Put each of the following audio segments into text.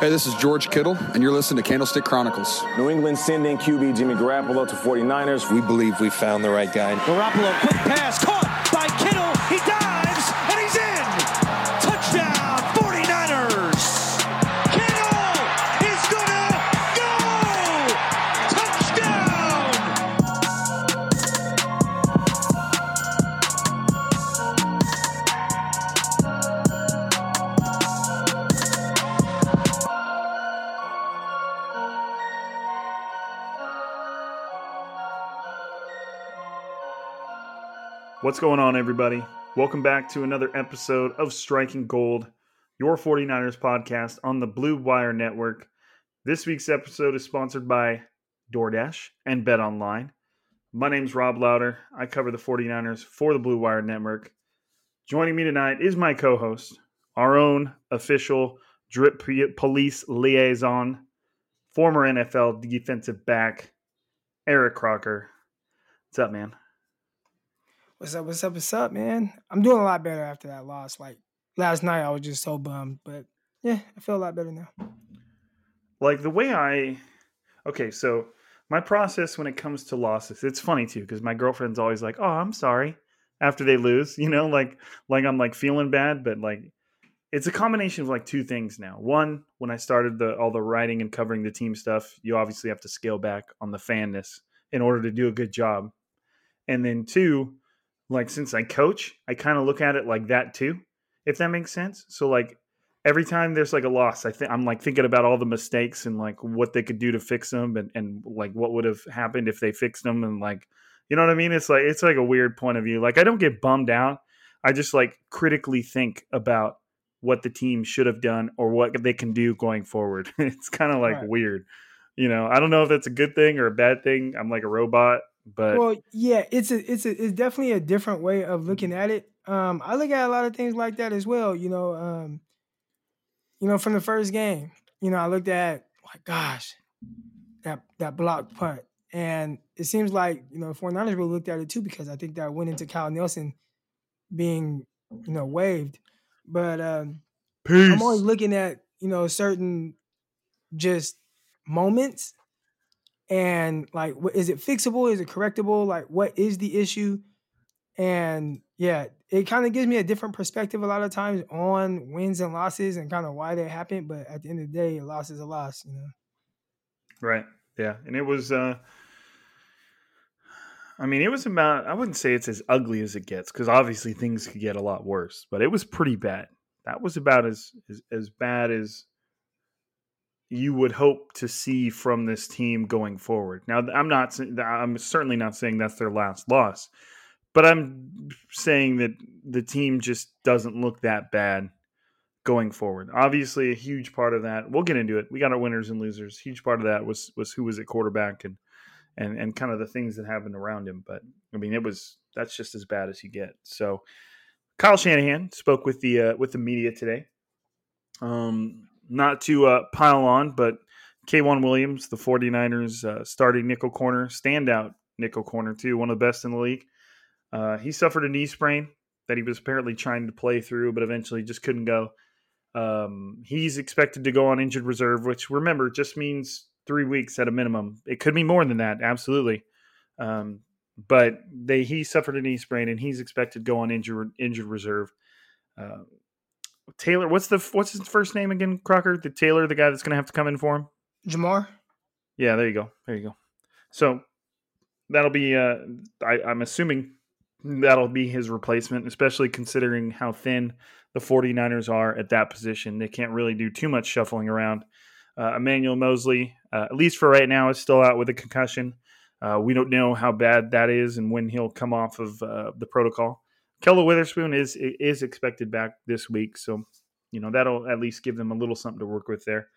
Hey, this is George Kittle, and you're listening to Candlestick Chronicles. New England sending QB Jimmy Garoppolo to 49ers. We believe we found the right guy. Garoppolo, quick pass, caught by Kittle. He dives, What's going on, everybody? Welcome back to another episode of Striking Gold, your 49ers podcast on the Blue Wire Network. This week's episode is sponsored by DoorDash and Bet Online. My name's Rob Lowder. I cover the 49ers for the Blue Wire Network. Joining me tonight is my co host, our own official drip police liaison, former NFL defensive back, Eric Crocker. What's up, man? What's up? What's up? What's up, man? I'm doing a lot better after that loss. Like last night, I was just so bummed, but yeah, I feel a lot better now. like the way I okay, so my process when it comes to losses, it's funny too because my girlfriend's always like, "Oh, I'm sorry," after they lose, you know, like like I'm like feeling bad, but like it's a combination of like two things now. One, when I started the all the writing and covering the team stuff, you obviously have to scale back on the fanness in order to do a good job, and then two, like since I coach, I kind of look at it like that too, if that makes sense. So like every time there's like a loss, I think I'm like thinking about all the mistakes and like what they could do to fix them and, and like what would have happened if they fixed them and like you know what I mean? It's like it's like a weird point of view. Like I don't get bummed out. I just like critically think about what the team should have done or what they can do going forward. it's kind of like Right. weird. You know, I don't know if that's a good thing or a bad thing. I'm like a robot, but Well, yeah, it's a it's a it's definitely a different way of looking at it. Um, I look at a lot of things like that as well. You know, um, you know, from the first game, you know, I looked at like, gosh, that that block punt, and it seems like you know, the 49ers really looked at it too because I think that went into Kyle Nelson being you know waived, but um, peace. I'm always looking at you know certain just moments and like what is it fixable? Is it correctable? Like what is the issue? And yeah it kind of gives me a different perspective a lot of times on wins and losses and kind of why they happen but at the end of the day a loss is a loss you know? Right yeah and it was uh I mean, it was about, I wouldn't say it's as ugly as it gets because obviously things could get a lot worse, but it was pretty bad. That was about as, as, as bad as you would hope to see from this team going forward. Now, I'm not, I'm certainly not saying that's their last loss, but I'm saying that the team just doesn't look that bad going forward. Obviously, a huge part of that, we'll get into it. We got our winners and losers. Huge part of that was was who was at quarterback and and and kind of the things that happened around him. But I mean, it was that's just as bad as you get. So Kyle Shanahan spoke with the uh, with the media today. Um, not to uh, pile on, but K'Waun Williams, the 49ers uh, starting nickel corner, standout nickel corner too, one of the best in the league. Uh, he suffered a knee sprain that he was apparently trying to play through, but eventually just couldn't go. Um, he's expected to go on injured reserve, which remember just means three weeks at a minimum. It could be more than that, absolutely. Um, but they he suffered a knee sprain and he's expected to go on injured injured reserve. Uh, Taylor, what's the what's his first name again? Crocker, the Taylor, the guy that's going to have to come in for him. Jamar. Yeah, there you go. There you go. So that'll be. Uh, I, I'm assuming that'll be his replacement, especially considering how thin the 49ers are at that position. They can't really do too much shuffling around. Uh, Emmanuel Moseley, uh, at least for right now, is still out with a concussion. Uh, we don't know how bad that is and when he'll come off of uh, the protocol. Ahkello Witherspoon is is expected back this week, so you know that'll at least give them a little something to work with there.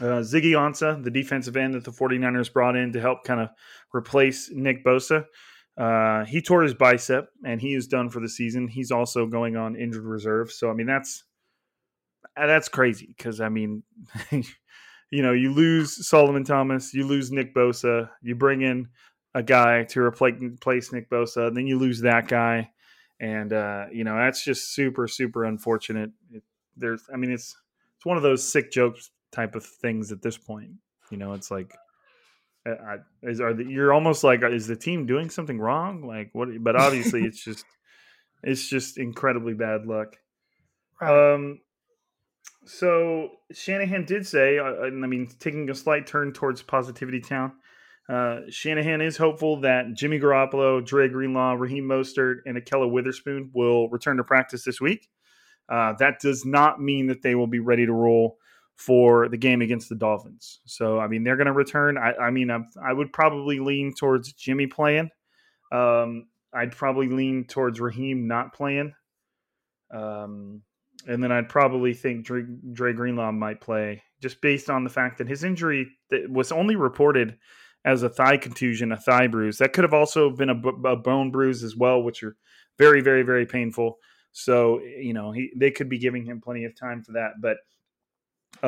Uh, Ziggy Ansah, the defensive end that the 49ers brought in to help kind of replace Nick Bosa, uh, he tore his bicep and he is done for the season. He's also going on injured reserve. So, I mean, that's uh, that's crazy because I mean, you know, you lose Solomon Thomas, you lose Nick Bosa, you bring in a guy to replace Nick Bosa, then you lose that guy, and uh, you know that's just super super unfortunate. It, there's, I mean, it's it's one of those sick jokes type of things at this point. You know, it's like. Uh, I, is are the, you're almost like is the team doing something wrong like what but obviously it's just it's just incredibly bad luck right. um so Shanahan did say, uh, I mean, taking a slight turn towards positivity town. Uh, Shanahan is hopeful that Jimmy Garoppolo, Dre Greenlaw, Raheem Mostert, and Ahkello Witherspoon will return to practice this week. Uh, that does not mean that they will be ready to roll for the game against the Dolphins. So, I mean, they're going to return. I, I mean, I, I, would probably lean towards Jimmy playing. Um, I'd probably lean towards Raheem not playing. Um, and then I'd probably think Dre, Dre Greenlaw might play just based on the fact that his injury was only reported as a thigh contusion, a thigh bruise. That could have also been a, a bone bruise as well, which are very, very, very painful. So you know he, they could be giving him plenty of time for that. But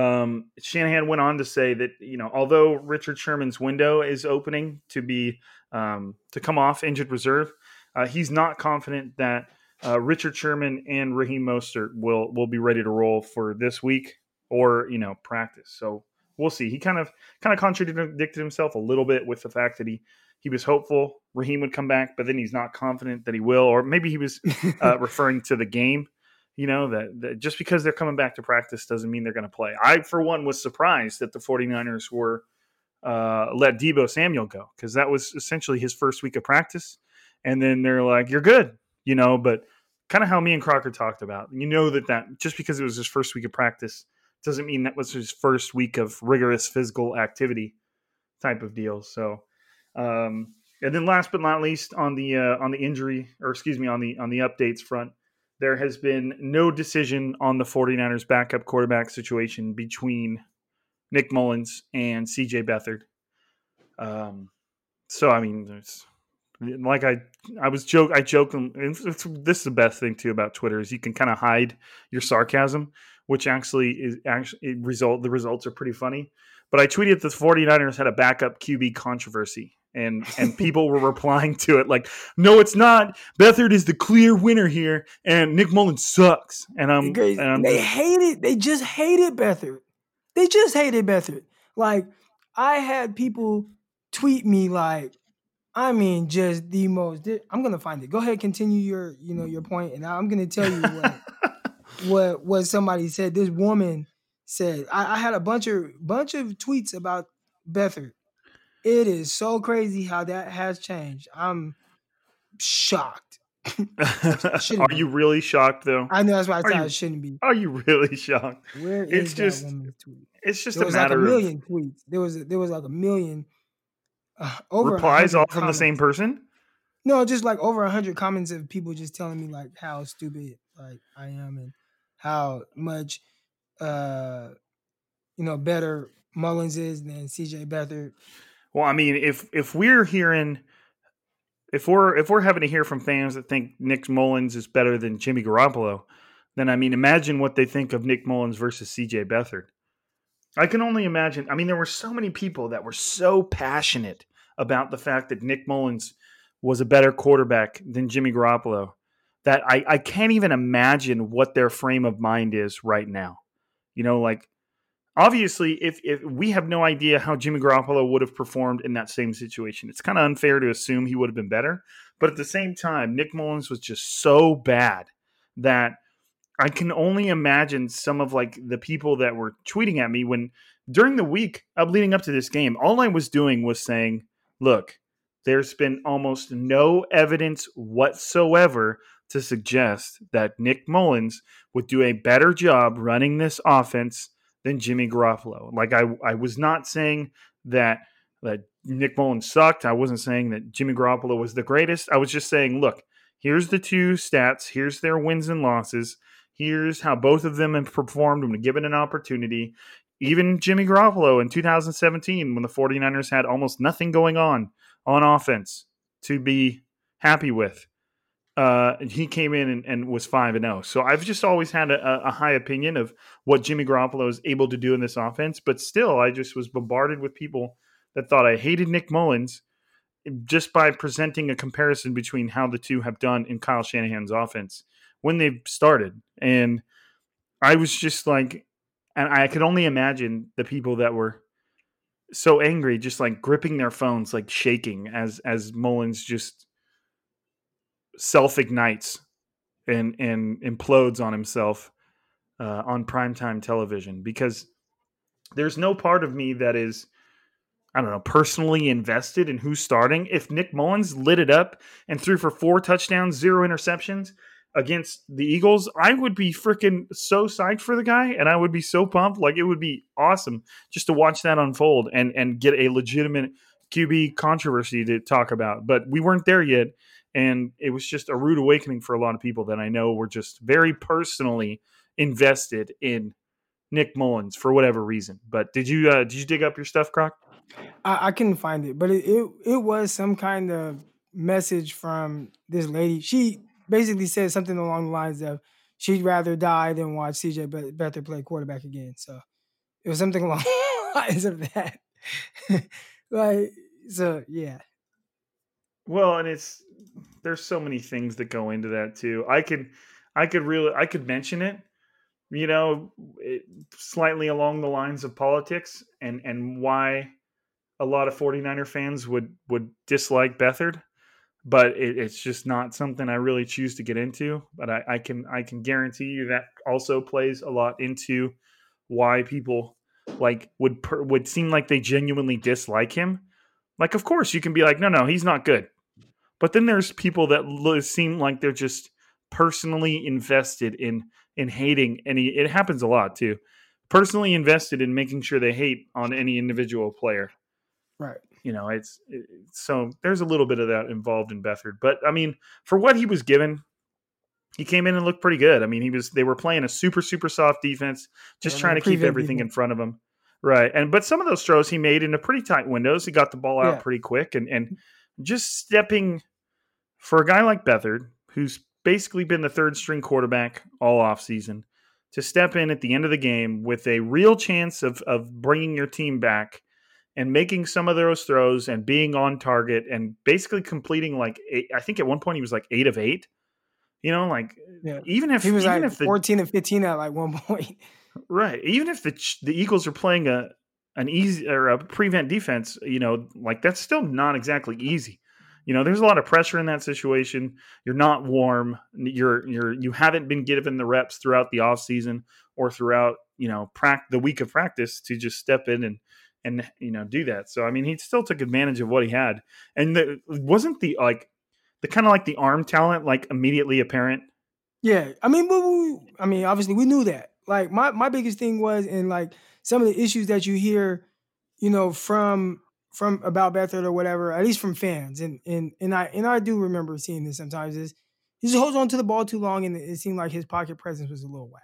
um, Shanahan went on to say that you know although Richard Sherman's window is opening to be um, to come off injured reserve, uh, he's not confident that uh, Richard Sherman and Raheem Mostert will will be ready to roll for this week or you know practice. So we'll see. He kind of kind of contradicted himself a little bit with the fact that he he was hopeful Raheem would come back, but then he's not confident that he will, or maybe he was uh, referring to the game. You know that, that, just because they're coming back to practice doesn't mean they're going to play. I, for one, was surprised that the 49ers were uh, let Deebo Samuel go because that was essentially his first week of practice, and then they're like, "You're good," you know, but kind of how me and Crocker talked about. You know that that just because it was his first week of practice doesn't mean that was his first week of rigorous physical activity type of deal. So, um, and then last but not least on the uh, on the injury or excuse me on the on the updates front, there has been no decision on the 49ers backup quarterback situation between Nick Mullens and CJ Beathard. Um, so I mean, there's like I I was joke I joke and this is the best thing too about Twitter is you can kind of hide your sarcasm, which actually is actually result the results are pretty funny. But I tweeted that the 49ers had a backup QB controversy and and people were replying to it like, no, it's not. Beathard is the clear winner here, and Nick Mullen sucks. And I'm, and I'm they hate it. They just hated Beathard. They just hated Beathard. like I had people tweet me like, I mean, just the most. I'm gonna find it. Go ahead, continue your, you know, your point, and I'm gonna tell you what what what somebody said. This woman said. I, I had a bunch of bunch of tweets about Beathard. It is so crazy how that has changed. I'm shocked. Are you really shocked though? I know that's why I said I shouldn't be. Are you really shocked? Where is it's that just woman's tweet? it's just There a was like matter a million of tweets. There was there was like a million uh, over replies all from the same person. No, just like over a hundred comments of people just telling me like how stupid like I am and how much uh you know better Mullens is than CJ Beathard. Well, I mean, if if we're hearing, if we're if we're having to hear from fans that think Nick Mullens is better than Jimmy Garoppolo, then I mean, imagine what they think of Nick Mullens versus C.J. Beathard. I can only imagine. I mean, there were so many people that were so passionate about the fact that Nick Mullens was a better quarterback than Jimmy Garoppolo that I, I can't even imagine what their frame of mind is right now. You know, like obviously if if we have no idea how Jimmy Garoppolo would have performed in that same situation, it's kind of unfair to assume he would have been better. But at the same time, Nick Mullens was just so bad that I can only imagine some of like the people that were tweeting at me when during the week of leading up to this game, all I was doing was saying, look, there's been almost no evidence whatsoever to suggest that Nick Mullens would do a better job running this offense than Jimmy Garoppolo. Like I, I was not saying that that Nick Mullens sucked. I wasn't saying that Jimmy Garoppolo was the greatest. I was just saying, look, here's the two stats. Here's their wins and losses. Here's how both of them have performed when given an opportunity. Even Jimmy Garoppolo in 2017, when the 49ers had almost nothing going on on offense to be happy with, uh, he came in and, and was 5 and 0. So I've just always had a, a high opinion of what Jimmy Garoppolo is able to do in this offense. But still, I just was bombarded with people that thought I hated Nick Mullens just by presenting a comparison between how the two have done in Kyle Shanahan's offense when they've started. And I was just like, and I could only imagine the people that were so angry, just like gripping their phones, like shaking as as Mullens just self ignites and and implodes on himself uh, on primetime television because there's no part of me that is I don't know, personally invested in who's starting. If Nick Mullens lit it up and threw for four touchdowns, zero interceptions against the Eagles, I would be freaking so psyched for the guy and I would be so pumped. Like it would be awesome just to watch that unfold and and get a legitimate QB controversy to talk about. But we weren't there yet. And it was just a rude awakening for a lot of people that I know were just very personally invested in Nick Mullens for whatever reason. But did you uh, did you dig up your stuff, Croc? I, I couldn't find it, but it, it it was some kind of message from this lady. She basically said something along the lines of she'd rather die than watch CJ Be- Beathard play quarterback again. So it was something along the lines of that. like so, yeah. Well, and it's there's so many things that go into that too. I could I could really I could mention it, you know, it, slightly along the lines of politics and and why a lot of 49er fans would would dislike Beathard, but it, it's just not something I really choose to get into. But I, I can I can guarantee you that also plays a lot into why people like would per, would seem like they genuinely dislike him. Like, of course, you can be like, no, no, he's not good. But then there's people that lo- seem like they're just personally invested in in hating any. It happens a lot too. Personally invested in making sure they hate on any individual player. Right. You know, it's it, so there's a little bit of that involved in Beathard. But I mean, for what he was given, he came in and looked pretty good. I mean, he was they were playing a super super soft defense, just Yeah, trying to keep everything people. in front of him. Right. And but some of those throws he made into pretty tight windows. He got the ball out Yeah. pretty quick and and just stepping for a guy like Beathard, who's basically been the third string quarterback all offseason, to step in at the end of the game with a real chance of of bringing your team back and making some of those throws and being on target and basically completing like eight, I think at one point he was like eight of eight. You know, like Yeah. even if He was like the 14 and 15 at like one point. Right. Even if the the Eagles are playing a an easy or a prevent defense, you know, like that's still not exactly easy. You know, there's a lot of pressure in that situation. You're not warm. You're you're you haven't been given the reps throughout the off season or throughout you know prac- the week of practice to just step in and and you know do that. So I mean, he still took advantage of what he had, and the, wasn't the like the kind of like the arm talent like immediately apparent. Yeah, I mean, we, we, I mean, obviously we knew that. Like my my biggest thing was, and like some of the issues that you hear, you know, from from about Beathard or whatever, at least from fans, and and and I and I do remember seeing this sometimes is he just holds on to the ball too long, and it seemed like his pocket presence was a little whack.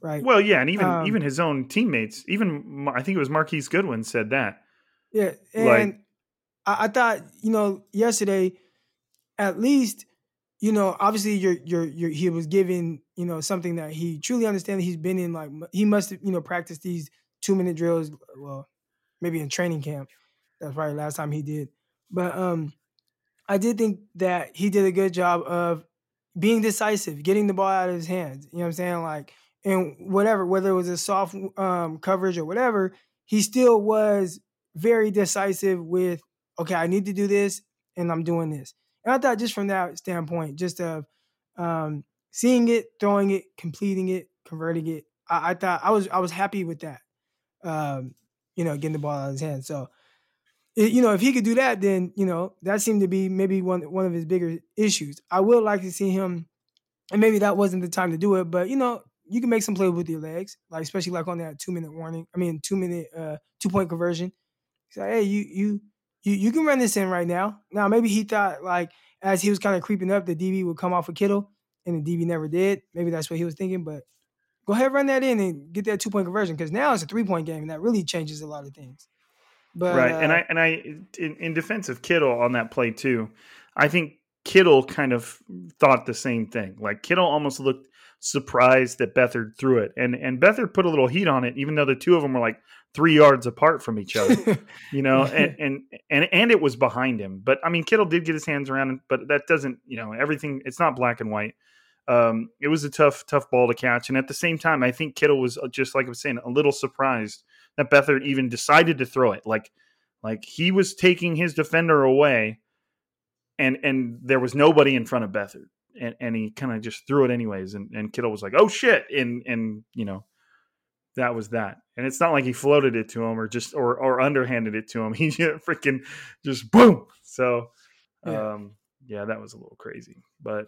Right. Well, yeah, and even Um, even his own teammates, even I think it was Marquise Goodwin said that. Yeah, and Like- I, I thought you know yesterday, at least you know obviously you're you're, you're he was given you know something that he truly understands. He's been in like he must have you know practiced these two minute drills. Well, maybe in training camp. That's probably last time he did. But um, I did think that he did a good job of being decisive, getting the ball out of his hands. You know what I'm saying? Like, and whatever, whether it was a soft um, coverage or whatever, he still was very decisive with, okay, I need to do this, and I'm doing this. And I thought just from that standpoint, just of um, seeing it, throwing it, completing it, converting it, I, I thought I was I was happy with that. Um, you know, getting the ball out of his hands. So it- you know, if he could do that, then you know that seemed to be maybe one one of his bigger issues. I would like to see him, and maybe that wasn't the time to do it, but you know, you can make some play with your legs, like especially like on that two minute warning. I mean, two minute uh two point conversion. He's like, hey, you you you you can run this in right now. Now maybe he thought like as he was kind of creeping up, the DB would come off of Kittle, and the DB never did. Maybe that's what he was thinking, but. Go ahead, run that in and get that two point conversion because now it's a three point game and that really changes a lot of things. But right, and uh, I and I in, in defense of Kittle on that play too, I think Kittle kind of thought the same thing. Like Kittle almost looked surprised that Beathard threw it, and and Beathard put a little heat on it, even though the two of them were like three yards apart from each other. you know, and, and and and it was behind him. But I mean, Kittle did get his hands around, it, but that doesn't, you know, everything. It's not black and white. Um, it was a tough, tough ball to catch, and at the same time, I think Kittle was uh, just like I was saying, a little surprised that Beathard even decided to throw it. Like, like he was taking his defender away, and and there was nobody in front of Beathard, and and he kind of just threw it anyways, and and Kittle was like, oh shit, and and you know that was that. And it's not like he floated it to him or just or or underhanded it to him. He just freaking just boom. So Yeah. um yeah, that was a little crazy. But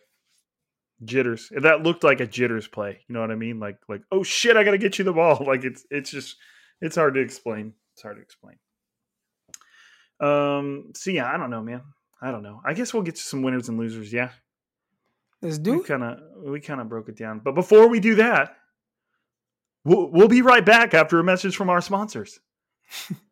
jitters. That looked like a jitters play. You know what I mean? Like like oh shit, I got to get you the ball. Like it's it's just it's hard to explain. It's hard to explain. Um so yeah, I don't know, man. I don't know. I guess we'll get to some winners and losers, yeah. let's We do. kind of we kind of broke it down. But before we do that, we'll we'll be right back after a message from our sponsors.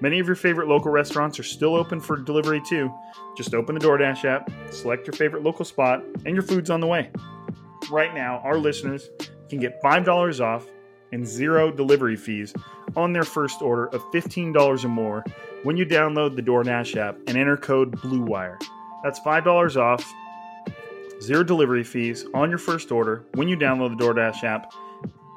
Many of your favorite local restaurants are still open for delivery too. Just open the DoorDash app, select your favorite local spot, and your food's on the way. Right now, our listeners can get $5 off and zero delivery fees on their first order of $15 or more when you download the DoorDash app and enter code BLUEWIRE. That's $5 off, zero delivery fees on your first order when you download the DoorDash app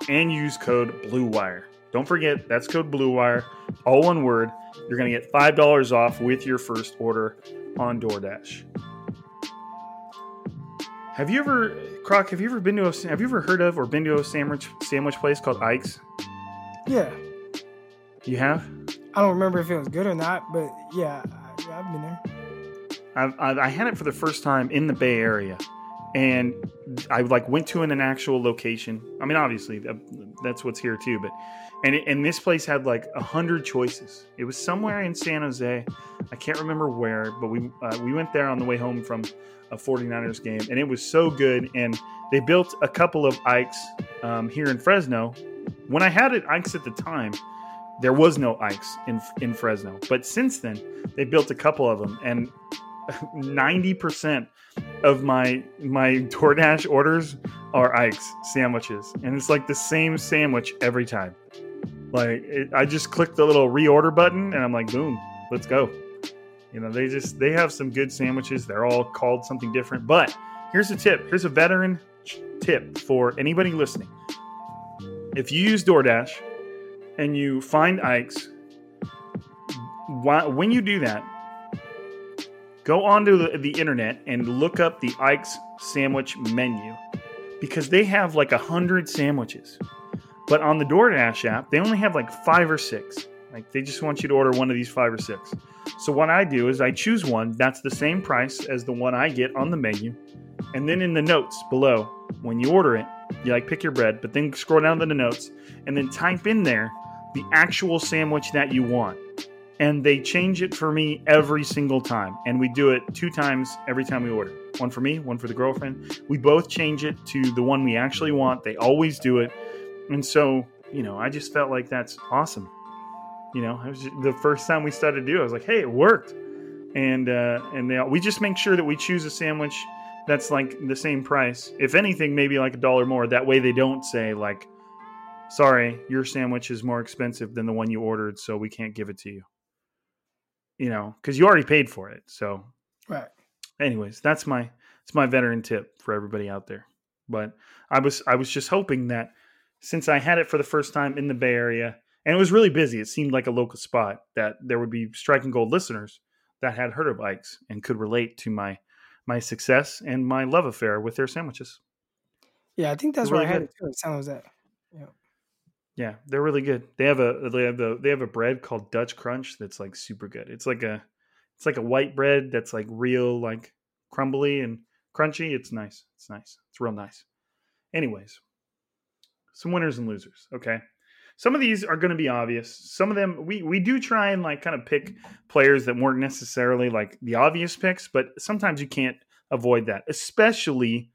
and use code BLUEWIRE. Don't forget, that's code BLUEWIRE, all one word. You're going to get $5 off with your first order on DoorDash. Have you ever, Croc, have you ever been to a, have you ever heard of or been to a sandwich sandwich place called Ike's? Yeah, You have? I don't remember if it was good or not, but yeah, I, I've been there. I've, I've, I had it for the first time in the Bay Area, and I like went to an, an actual location. I mean, obviously that, that's what's here too, but and it, and this place had like a hundred choices. It was somewhere in San Jose. I can't remember where, but we uh, we went there on the way home from a 49ers game, and it was so good. And they built a couple of Ike's um, here in Fresno. When I had it Ike's at the time, there was no Ike's in in Fresno, but since then they built a couple of them, and 90% of my my DoorDash orders are Ike's sandwiches, and it's like the same sandwich every time. Like it, I just click the little reorder button, and I'm like, boom, let's go. You know, they just they have some good sandwiches. They're all called something different, but here's a tip. Here's a veteran tip for anybody listening. If you use DoorDash and you find Ike's, when you do that, go onto the, the internet and look up the Ike's sandwich menu because they have like a hundred sandwiches. But on the DoorDash app, they only have like five or six. Like they just want you to order one of these five or six. So what I do is I choose one that's the same price as the one I get on the menu. And then in the notes below, when you order it, you like pick your bread, but then scroll down to the notes and then type in there the actual sandwich that you want and they change it for me every single time. And we do it two times every time we order. One for me, one for the girlfriend. We both change it to the one we actually want. They always do it. And so, you know, I just felt like that's awesome. You know, I was the first time we started to do it, I was like, hey, it worked. And uh, and they, we just make sure that we choose a sandwich that's like the same price. If anything, maybe like a dollar more. That way they don't say like, sorry, your sandwich is more expensive than the one you ordered, so we can't give it to you you know, because you already paid for it. So, right. Anyways, that's my it's my veteran tip for everybody out there. But I was I was just hoping that since I had it for the first time in the Bay Area and it was really busy, it seemed like a local spot that there would be striking gold listeners that had heard of Ike's and could relate to my my success and my love affair with their sandwiches. Yeah, I think that's really where I had it too. It sounds that. Yeah. Yeah, they're really good. They have a they have a they have a bread called Dutch Crunch that's like super good. It's like a it's like a white bread that's like real like crumbly and crunchy. It's nice. It's nice. It's real nice. Anyways, some winners and losers. Okay. Some of these are going to be obvious. Some of them we we do try and like kind of pick players that weren't necessarily like the obvious picks, but sometimes you can't avoid that, especially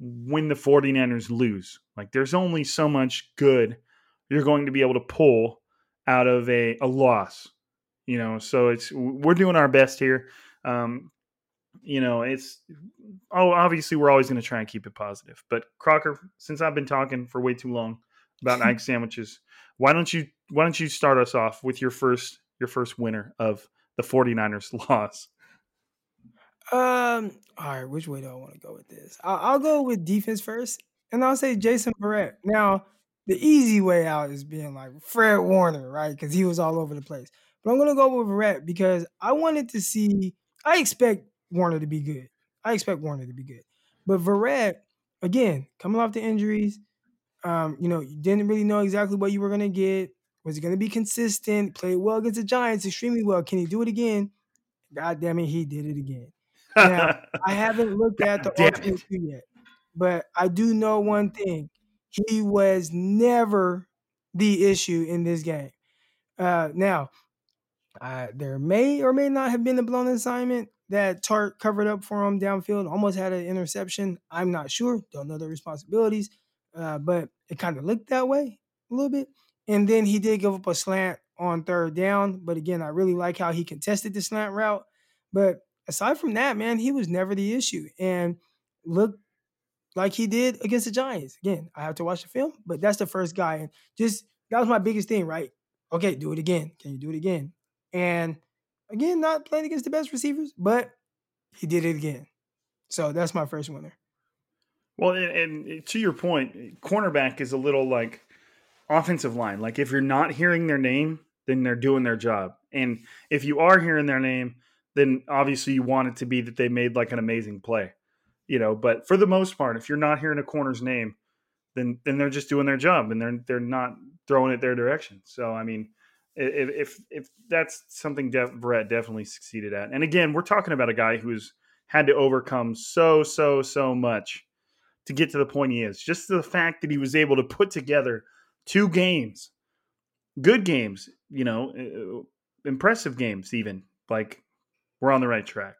when the 49ers lose. Like there's only so much good you're going to be able to pull out of a, a loss. You know, so it's we're doing our best here. Um, you know, it's oh, obviously we're always going to try and keep it positive. But Crocker, since I've been talking for way too long about Ike sandwiches, why don't you why don't you start us off with your first your first winner of the 49ers loss? Um, all right, which way do I want to go with this? I'll, I'll go with defense first, and I'll say Jason Verrett. Now, the easy way out is being like Fred Warner, right? Because he was all over the place. But I'm gonna go with Verrett because I wanted to see. I expect Warner to be good. I expect Warner to be good. But Verrett, again, coming off the injuries, um, you know, you didn't really know exactly what you were gonna get. Was he gonna be consistent? Played well against the Giants, extremely well. Can he do it again? God damn it, he did it again. Now, I haven't looked at the ultimate yet, but I do know one thing he was never the issue in this game. Uh, now, uh, there may or may not have been a blown assignment that Tartt covered up for him downfield. Almost had an interception. I'm not sure. Don't know the responsibilities, uh, but it kind of looked that way a little bit. And then he did give up a slant on third down. But again, I really like how he contested the slant route. But aside from that, man, he was never the issue. And looked like he did against the Giants. Again, I have to watch the film, but that's the first guy. And just that was my biggest thing, right? Okay, do it again. Can you do it again? And again, not playing against the best receivers, but he did it again. So that's my first winner. Well, and, and eh, to your point, cornerback is a little like offensive line. Like if you're not hearing their name, then they're doing their job. And if you are hearing their name, then obviously you want it to be that they made like an amazing play you know. But for the most part, if you're not hearing a corner's name, then then they're just doing their job and they're they're not throwing it their direction. So I mean, if if, if that's something Def, Brett definitely succeeded at, and again, we're talking about a guy who's had to overcome so, so, so much to get to the point he is. Just the fact that he was able to put together two games, good games, you know, uh, impressive games, even like we're on the right track.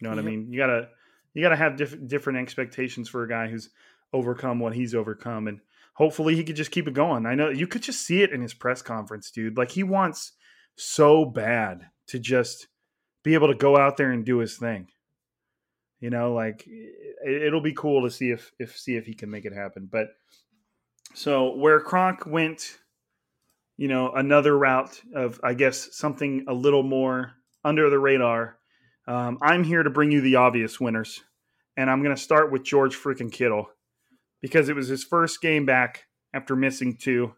You know what yep. I mean? You gotta you gotta have diff- different expectations for a guy who's overcome what he's overcome, and hopefully he could just keep it going. I know you could just see it in his press conference, dude. Like he wants so bad to just be able to go out there and do his thing. You know, like it, will be cool to see if if see if he can make it happen. But so where Kronk went, you know, another route of I guess something a little more under the radar. Um, I'm here to bring you the obvious winners, and I'm going to start with George freaking Kittle because it was his first game back after missing two.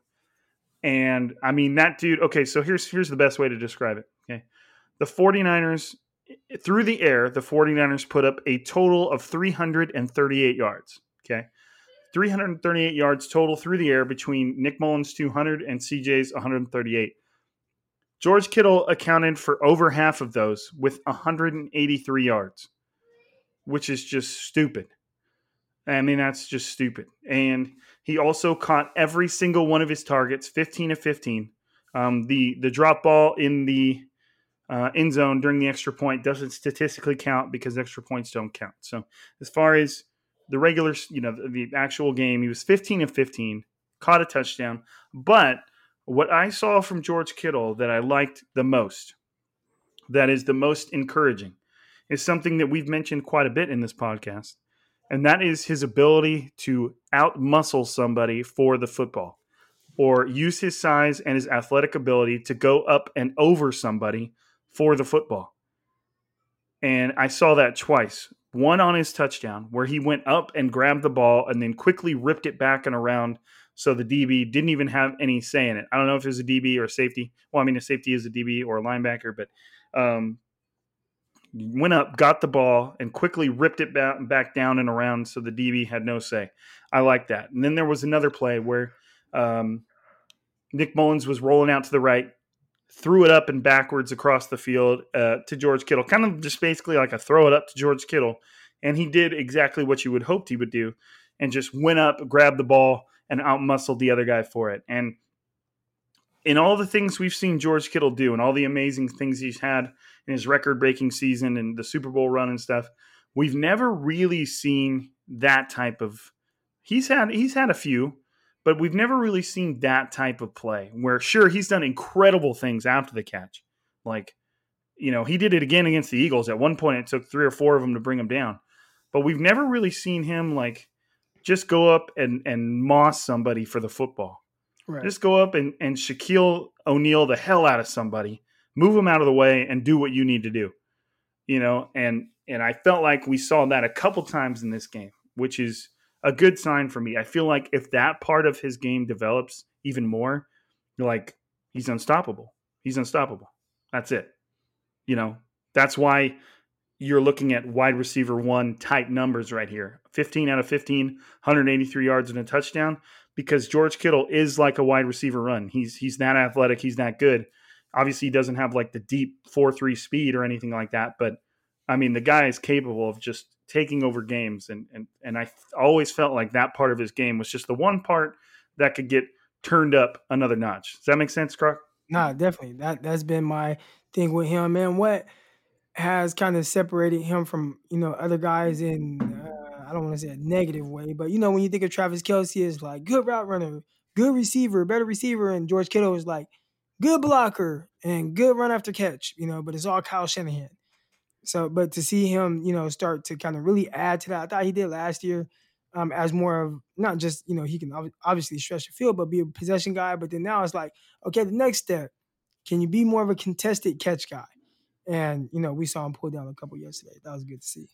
And I mean that dude, okay, so here's here's the best way to describe it. Okay. The 49ers through the air, the 49ers put up a total of 338 yards. Okay. 338 yards total through the air between Nick Mullens' 200 and CJ's 138. George Kittle accounted for over half of those with 183 yards, which is just stupid. I mean, that's just stupid. And he also caught every single one of his targets, 15 of 15. Um, the the drop ball in the uh, end zone during the extra point doesn't statistically count because extra points don't count. So as far as the regular, you know, the, the actual game, he was 15 and 15, caught a touchdown. But what I saw from George Kittle that I liked the most, that is the most encouraging, is something that we've mentioned quite a bit in this podcast, and that is his ability to outmuscle somebody for the football or use his size and his athletic ability to go up and over somebody for the football. And I saw that twice. One on his touchdown, where he went up and grabbed the ball and then quickly ripped it back and around. So the DB didn't even have any say in it. I don't know if it was a DB or a safety. Well, I mean, a safety is a DB or a linebacker, but um, went up, got the ball, and quickly ripped it back down and around. So the DB had no say. I like that. And then there was another play where um, Nick Mullens was rolling out to the right, threw it up and backwards across the field uh, to George Kittle, kind of just basically like a throw it up to George Kittle. And he did exactly what you would hoped he would do and just went up, grabbed the ball, and outmuscled the other guy for it. And in all the things we've seen George Kittle do and all the amazing things he's had in his record breaking season and the Super Bowl run and stuff, we've never really seen that type of he's had he's had a few but we've never really seen that type of play where, sure, he's done incredible things after the catch. Like, you know, he did it again against the Eagles. At one point, it took three or four of them to bring him down. But we've never really seen him, like, just go up and, and moss somebody for the football. Right. Just go up and, and Shaquille O'Neal the hell out of somebody, move him out of the way, and do what you need to do. You know, and and I felt like we saw that a couple times in this game, which is a good sign for me. I feel like if that part of his game develops even more, like he's unstoppable. He's unstoppable. That's it. You know, that's why you're looking at wide receiver one type numbers right here 15 out of 15, 183 yards and a touchdown because George Kittle is like a wide receiver run. He's he's that athletic, he's that good. Obviously, he doesn't have like the deep 4 3 speed or anything like that, but I mean, the guy is capable of just taking over games, and and and I always felt like that part of his game was just the one part that could get turned up another notch. Does that make sense, Croc? Nah, definitely. That that's been my thing with him, man. What has kind of separated him from you know other guys in I don't want to say a negative way, but you know when you think of Travis Kelce is like good route runner, good receiver, better receiver, and George Kittle is like good blocker and good run after catch, you know. But it's all Kyle Shanahan. So, but to see him, you know, start to kind of really add to that, I thought he did last year um, as more of not just, you know, he can obviously stretch the field, but be a possession guy. But then now it's like, okay, the next step, can you be more of a contested catch guy? And, you know, we saw him pull down a couple yesterday. That was good to see.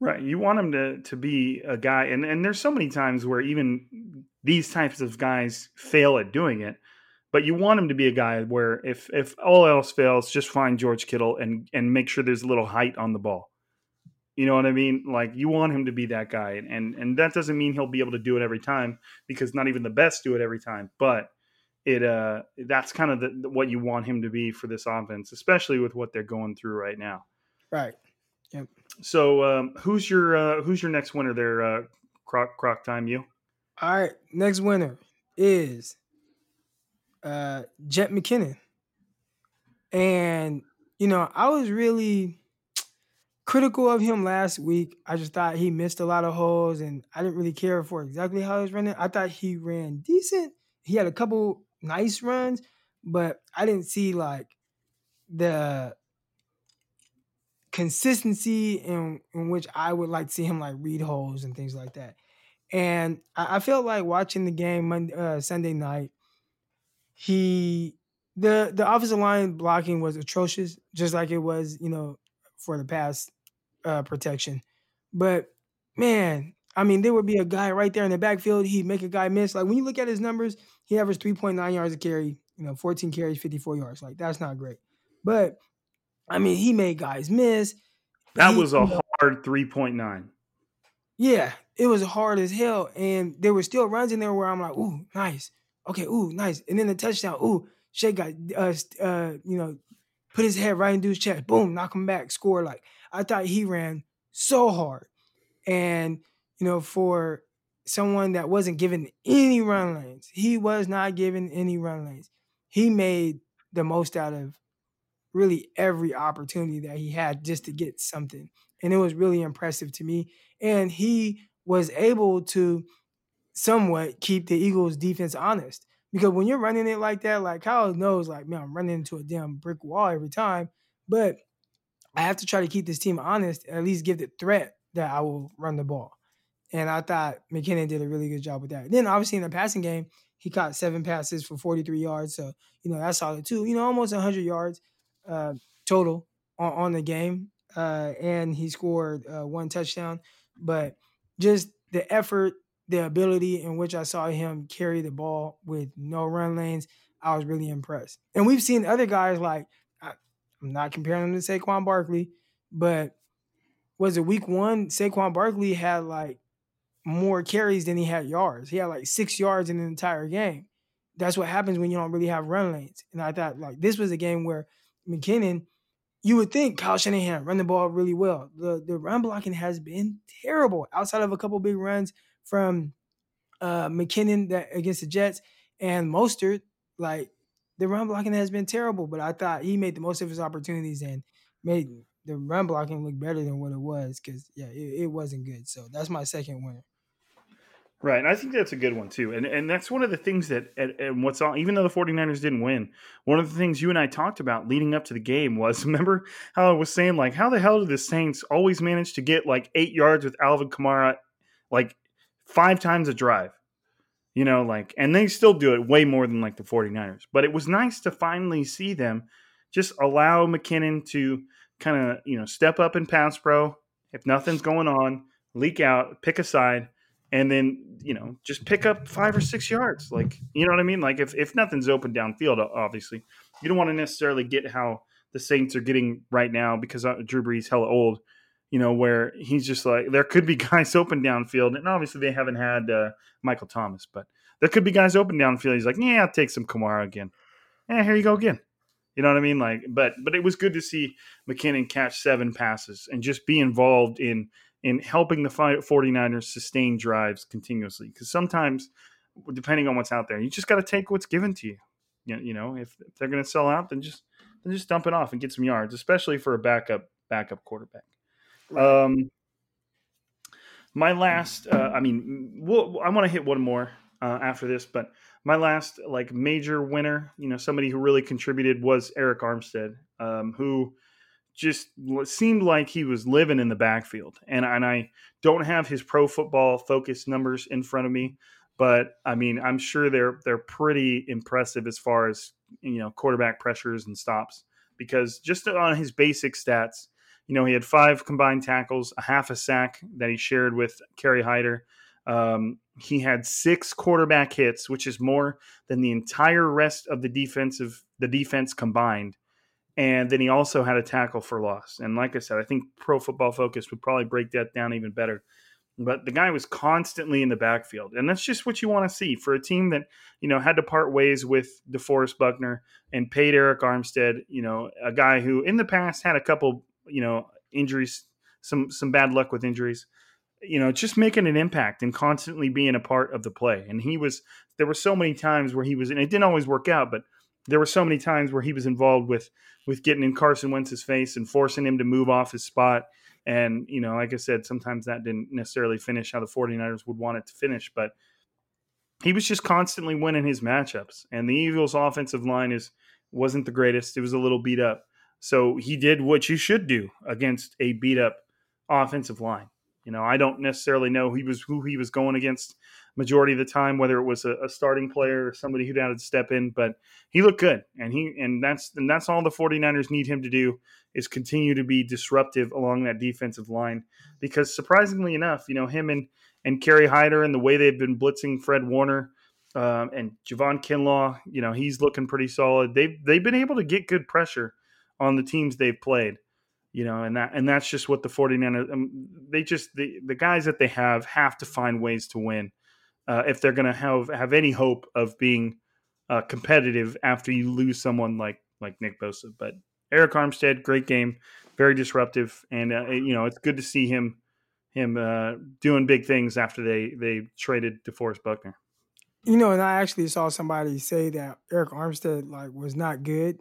Right. You want him to to be a guy and, and there's so many times where even these types of guys fail at doing it but you want him to be a guy where if if all else fails, just find George Kittle and and make sure there's a little height on the ball. You know what I mean? Like you want him to be that guy, and and that doesn't mean he'll be able to do it every time because not even the best do it every time. But it uh that's kind of the, what you want him to be for this offense, especially with what they're going through right now. Right. Yep. So um, who's your uh, who's your next winner there? Uh, croc croc time you. All right, next winner is uh Jet McKinnon. And you know, I was really critical of him last week. I just thought he missed a lot of holes and I didn't really care for exactly how he was running. I thought he ran decent. He had a couple nice runs, but I didn't see like the consistency in in which I would like to see him like read holes and things like that. And I, I felt like watching the game Monday, uh, Sunday night, he the the offensive line blocking was atrocious, just like it was, you know, for the pass uh, protection. But man, I mean, there would be a guy right there in the backfield. He'd make a guy miss. Like when you look at his numbers, he averaged 3.9 yards a carry, you know, 14 carries, 54 yards. Like that's not great. But I mean, he made guys miss. That He- was a you know, hard three point nine. yeah, it was hard as hell. And there were still runs in there where I'm like, ooh, nice. Okay, ooh, nice. And then the touchdown, ooh, Shea got uh uh, you know, put his head right into his chest, boom, knock him back, score. Like I thought he ran so hard. And, you know, for someone that wasn't given any run lanes, he was not given any run lanes. He made the most out of really every opportunity that he had just to get something. And it was really impressive to me. And he was able to somewhat keep the Eagles defense honest. Because when you're running it like that, like Kyle knows, like, man, I'm running into a damn brick wall every time. But I have to try to keep this team honest, at least give the threat that I will run the ball. And I thought McKinnon did a really good job with that. Then obviously in the passing game, he caught seven passes for 43 yards. So, you know, that's solid too. You know, almost 100 yards uh, total on, on the game. Uh, and he scored uh, one touchdown. But just the effort, the ability in which I saw him carry the ball with no run lanes, I was really impressed. And we've seen other guys like, I, I'm not comparing him to Saquon Barkley, but was it week one? Saquon Barkley had like more carries than he had yards. He had like six yards in the entire game. That's what happens when you don't really have run lanes. And I thought like this was a game where McKinnon, you would think Kyle Shanahan run the ball really well. The the run blocking has been terrible outside of a couple big runs from uh, McKinnon that against the Jets and Mostert. Like the run blocking has been terrible, but I thought he made the most of his opportunities and made the run blocking look better than what it was because yeah, it, it wasn't good. So that's my second winner. Right. And I think that's a good one too. And and that's one of the things that and, what's all even though the 49ers didn't win, one of the things you and I talked about leading up to the game was remember how I was saying like how the hell did the Saints always manage to get like 8 yards with Alvin Kamara like five times a drive? You know, like and they still do it way more than like the 49ers. But it was nice to finally see them just allow McKinnon to kind of, you know, step up and pass pro if nothing's going on, leak out, pick a side and then you know just pick up five or six yards like you know what i mean? Like if, if nothing's open downfield obviously. You don't want to necessarily get how the saints are getting right now because uh, drew brees hella old you know where he's just like there could be guys open downfield and obviously they haven't had uh, michael thomas but there could be guys open downfield. He's like yeah i'll take some kamara again. Yeah here you go again. You know what i mean? Like but but it was good to see mckinnon catch seven passes and just be involved in in helping the 49ers sustain drives continuously. Because sometimes, depending on what's out there, you just got to take what's given to you. you. Know, if, if they're going to sell out, then just then just dump it off and get some yards, especially for a backup backup quarterback. Um, my last, uh, I mean, we'll, I want to hit one more uh, after this, but my last like major winner, you know, somebody who really contributed was Arik Armstead, um, who just seemed like he was living in the backfield. And, and I don't have his pro football focus numbers in front of me, but I mean, I'm sure they're they're pretty impressive as far as you know quarterback pressures and stops. Because just on his basic stats, you know, he had five combined tackles, a half a sack that he shared with Kerry Hyder. Um, he had six quarterback hits, which is more than the entire rest of the defensive the defense combined and then he also had a tackle for loss. And like I said, I think Pro Football Focus would probably break that down even better. But the guy was constantly in the backfield, and that's just what you want to see for a team that you know had to part ways with DeForest Buckner and paid Arik Armstead. You know, a guy who in the past had a couple you know injuries some some bad luck with injuries. You know, just making an impact and constantly being a part of the play. And he was there were so many times where he was, and it didn't always work out, but there were so many times where he was involved with with getting in Carson Wentz's face and forcing him to move off his spot. And, you know, like I said, sometimes that didn't necessarily finish how the 49ers would want it to finish, but he was just constantly winning his matchups. And the Eagles' offensive line is wasn't the greatest. It was a little beat up. So he did what you should do against a beat up offensive line. You know, I don't necessarily know he was who he was going against majority of the time, whether it was a, a starting player or somebody who had to step in, but he looked good. And he and that's and that's all the 49ers need him to do is continue to be disruptive along that defensive line. Because surprisingly enough, you know, him and and Kerry Hyder and the way they've been blitzing Fred Warner um, and Javon Kinlaw, you know, he's looking pretty solid. They've they've been able to get good pressure on the teams they've played. You know, and that and that's just what the 49ers um, they just the, the guys that they have have to find ways to win uh, if they're going to have have any hope of being uh, competitive after you lose someone like like Nick Bosa. But Arik Armstead, great game, very disruptive, and uh, you know it's good to see him him uh, doing big things after they they traded DeForest Buckner. You know, and I actually saw somebody say that Arik Armstead like was not good.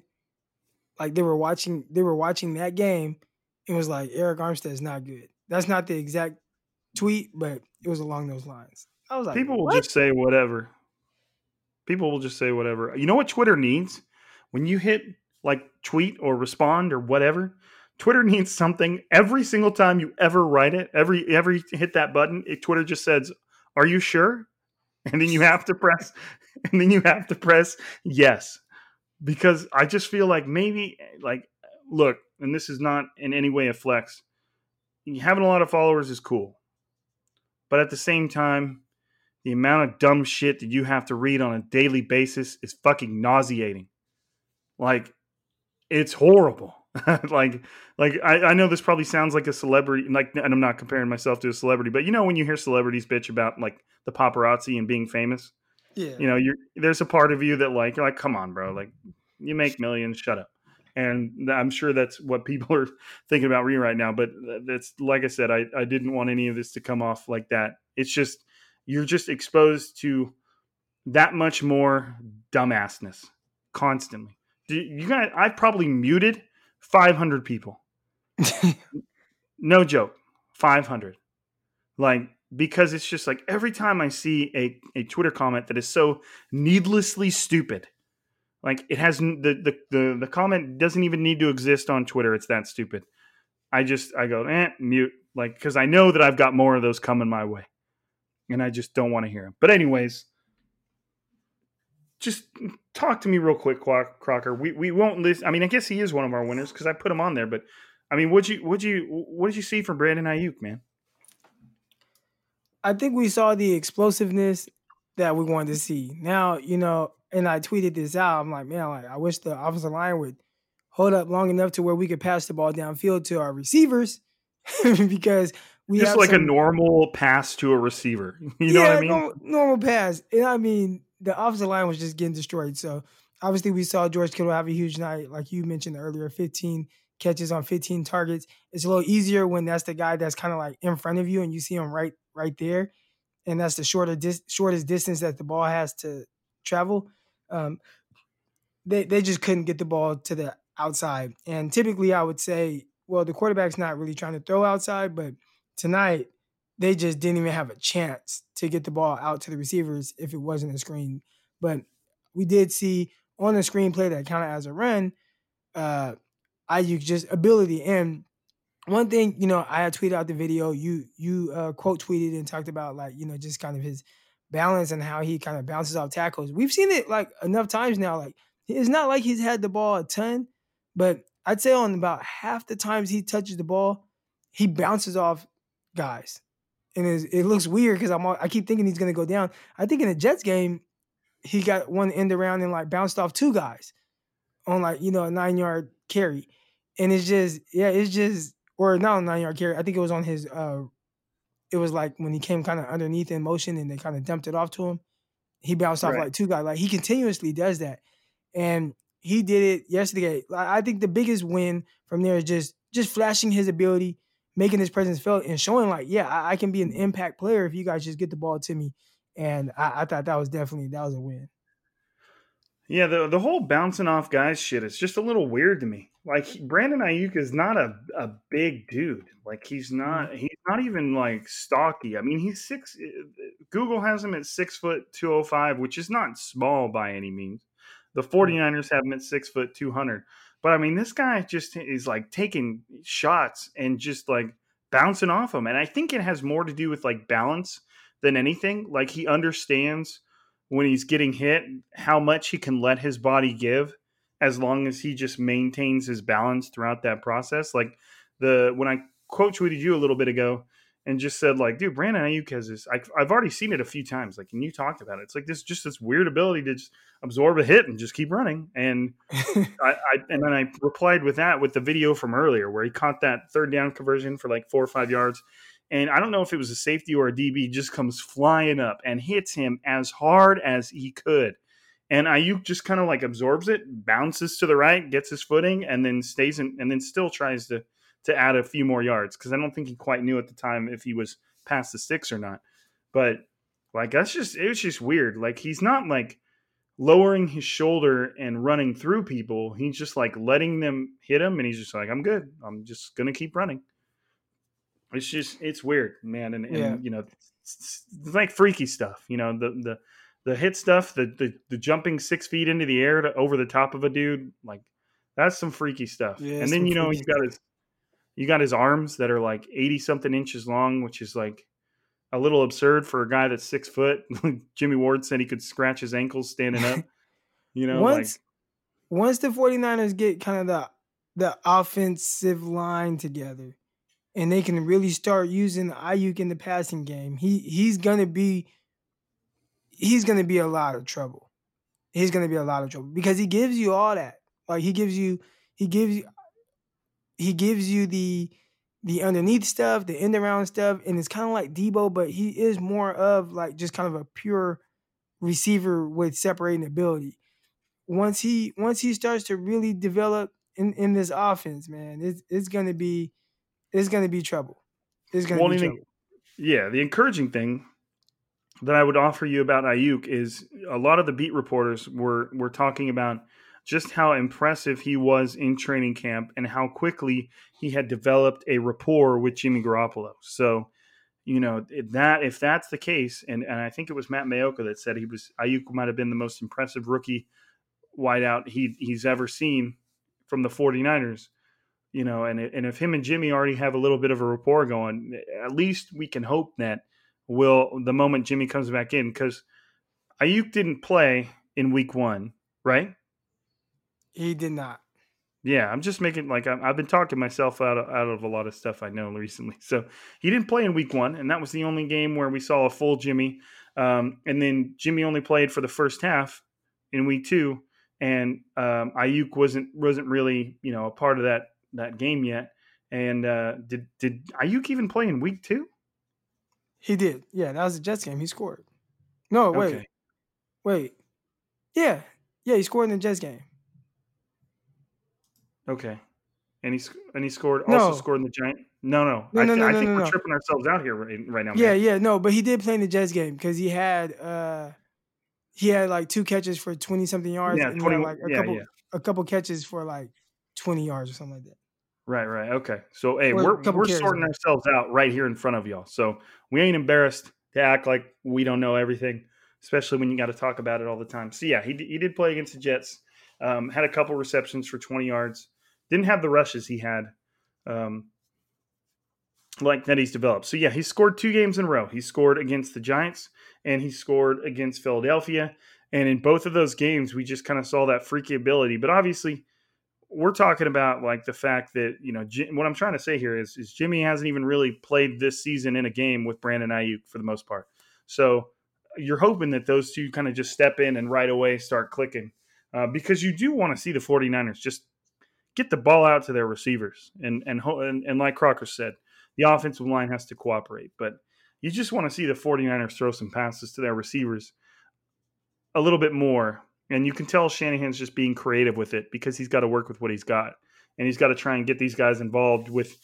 Like they were watching they were watching that game and it was like Arik Armstead is not good. That's not the exact tweet, but it was along those lines. I was like, people will what? just say whatever. People will just say whatever. You know what Twitter needs? When you hit like tweet or respond or whatever, Twitter needs something every single time you ever write it, every every hit that button, it, Twitter just says, "Are you sure?" And then you have to press and then you have to press yes. Because I just feel like maybe like look, and this is not in any way a flex. Having a lot of followers is cool. But at the same time, the amount of dumb shit that you have to read on a daily basis is fucking nauseating. Like, it's horrible. like, like I, I, know this probably sounds like a celebrity, like, and I'm not comparing myself to a celebrity, but you know when you hear celebrities bitch about like the paparazzi and being famous, yeah, you know, you're there's a part of you that like you're like, come on, bro, like you make millions, shut up. And I'm sure that's what people are thinking about reading right now. But that's like I said, I, I didn't want any of this to come off like that. It's just you're just exposed to that much more dumbassness constantly. You guys, I've probably muted 500 people. no joke, 500. Like because it's just like every time I see a, a Twitter comment that is so needlessly stupid, like it has the, the the the comment doesn't even need to exist on Twitter. It's that stupid. I just I go eh mute like because I know that I've got more of those coming my way and I just don't want to hear him. But anyways, just talk to me real quick, Crocker. We we won't list. I mean, I guess he is one of our winners because I put him on there. But I mean, would you would you what did you see from Brandon Aiyuk, man? I think we saw the explosiveness that we wanted to see. Now, you know, and I tweeted this out. I'm like, man, like I wish the offensive line would hold up long enough to where we could pass the ball downfield to our receivers because we just like some, a normal pass to a receiver. You know yeah, what I mean? Normal, normal pass. And I mean, the offensive line was just getting destroyed. So obviously, we saw George Kittle have a huge night, like you mentioned earlier, 15 catches on 15 targets. It's a little easier when that's the guy that's kind of like in front of you and you see him right right there, and that's the shorter dis- shortest distance that the ball has to travel. Um, they they just couldn't get the ball to the outside, and typically I would say, well, the quarterback's not really trying to throw outside, but tonight they just didn't even have a chance to get the ball out to the receivers if it wasn't a screen. But we did see on the screen play that counted as a run, uh Aiyuk just ability. And one thing, you know, I had tweeted out the video. You you uh, quote tweeted and talked about like you know just kind of his balance and how he kind of bounces off tackles. We've seen it like enough times now. Like it's not like he's had the ball a ton, but I'd say on about half the times he touches the ball, he bounces off guys, and it looks weird because I'm I keep thinking he's gonna go down. I think in the Jets game, he got one end around and like bounced off two guys on like you know a nine yard carry, and it's just yeah, it's just or not a nine yard carry. I think it was on his. uh It was like when he came kind of underneath in motion and they kind of dumped it off to him. He bounced off right. like two guys. Like he continuously does that, and he did it yesterday. I think the biggest win from there is just just flashing his ability making his presence felt and showing like, yeah, I, I can be an impact player if you guys just get the ball to me. And I, I thought that was definitely that was a win. Yeah, the the whole bouncing off guys shit is just a little weird to me. Like Brandon Aiyuk is not a, a big dude. Like he's not Mm-hmm. he's not even like stocky. I mean, he's six. uh, Google has him at six foot two oh five, which is not small by any means. The Mm-hmm. 49ers have him at six foot two hundred. But I mean, this guy just is like taking shots and just like bouncing off them. And I think it has more to do with like balance than anything. Like he understands when he's getting hit how much he can let his body give as long as he just maintains his balance throughout that process. Like the when I quote tweeted you a little bit ago and just said like, dude, Brandon Aiyuk has this. I, I've already seen it a few times. Like, and you talked about it. It's like this just this weird ability to just absorb a hit and just keep running. And I, I and then I replied with that with the video from earlier where he caught that third down conversion for like four or five yards. And I don't know if it was a safety or a DB just comes flying up and hits him as hard as he could. And Aiyuk just kind of like absorbs it, bounces to the right, gets his footing, and then stays in, and then still tries to to add a few more yards because I don't think he quite knew at the time if he was past the sticks or not. But like that's just it was just weird. Like he's not like lowering his shoulder and running through people. He's just like letting them hit him, and he's just like, I'm good. I'm just gonna keep running. It's just it's weird, man, and, and Yeah. you know, it's, it's like freaky stuff. You know, the the the hit stuff, the the, the jumping six feet into the air to, over the top of a dude, like that's some freaky stuff. Yeah, and then you know he's got his you got his arms that are like eighty something inches long, which is like a little absurd for a guy that's six foot. Jimmy Ward said he could scratch his ankles standing up. You know, once once the 49ers get kind of the the offensive line together and they can really start using Aiyuk in the passing game, he he's gonna be he's gonna be a lot of trouble. He's gonna be a lot of trouble because he gives you all that. Like he gives you he gives you he gives you the the underneath stuff, the end around stuff, and it's kind of like Deebo, but he is more of like just kind of a pure receiver with separating ability. Once he once he starts to really develop in, in this offense, man, it's it's gonna be it's gonna be trouble. It's gonna Well, be trouble. yeah, the encouraging thing that I would offer you about Aiyuk is a lot of the beat reporters were were talking about just how impressive he was in training camp and how quickly he had developed a rapport with Jimmy Garoppolo. So, you know, that if that's the case, and, and I think it was Matt Maiocco that said he was Aiyuk might have been the most impressive rookie wideout he he's ever seen from the 49ers you know, and and if him and Jimmy already have a little bit of a rapport going, at least we can hope that will the moment Jimmy comes back in because Aiyuk didn't play in Week One, right? He did not. Yeah, I'm just making like I'm, I've been talking myself out of, out of a lot of stuff I know recently. So he didn't play in Week One, and that was the only game where we saw a full Jimmy. Um, and then Jimmy only played for the first half in Week Two, and um, Aiyuk wasn't wasn't really you know a part of that that game yet. And uh, did did Aiyuk even play in Week Two? He did. Yeah, that was the Jets game. He scored. No, wait. Okay. Wait. Yeah. Yeah, he scored in the Jets game. Okay. And he and he scored also No. scored in the Giant. No, no, No, I, no, no, I think no, we're no. tripping ourselves out here right, right now. Yeah, man. yeah, no, but he did play in the Jets game because he had uh he had like two catches for twenty something yards Yeah, and 20 had like a yeah, couple yeah. a couple catches for like twenty yards or something like that. Right, right. Okay. So hey, a we're we're sorting yeah. ourselves out right here in front of y'all. So we ain't embarrassed to act like we don't know everything, especially when you got to talk about it all the time. So yeah, he he did play against the Jets. Um, had a couple receptions for 20 yards. Didn't have the rushes he had, um, like that he's developed. So yeah, he scored two games in a row. He scored against the Giants and he scored against Philadelphia. And in both of those games, we just kind of saw that freaky ability. But obviously, we're talking about like the fact that you know Ji- what I'm trying to say here is, is Jimmy hasn't even really played this season in a game with Brandon Aiyuk for the most part. So you're hoping that those two kind of just step in and right away start clicking uh, because you do want to see the 49ers just get the ball out to their receivers and and, and and like Crocker said, the offensive line has to cooperate, but you just want to see the 49ers throw some passes to their receivers a little bit more. And you can tell Shanahan's just being creative with it because he's got to work with what he's got. And he's got to try and get these guys involved with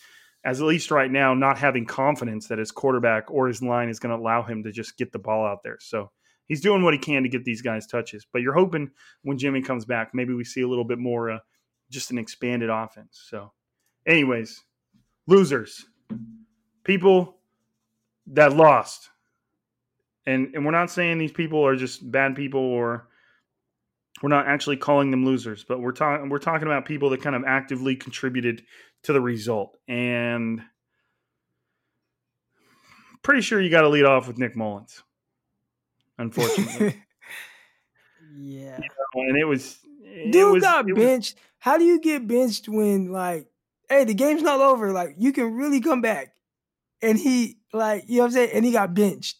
as at least right now, not having confidence that his quarterback or his line is going to allow him to just get the ball out there. So he's doing what he can to get these guys touches. But you're hoping when Jimmy comes back, maybe we see a little bit more, uh, just an expanded offense. So, anyways, losers, people that lost, and and we're not saying these people are just bad people or we're not actually calling them losers, but we're talking we're talking about people that kind of actively contributed to the result. And pretty sure you got to lead off with Nick Mullens, Unfortunately. yeah. You know, and it was it Dude was, got it was- benched. How do you get benched when like, hey, the game's not over? Like you can really come back. And he like, you know what I'm saying? And he got benched.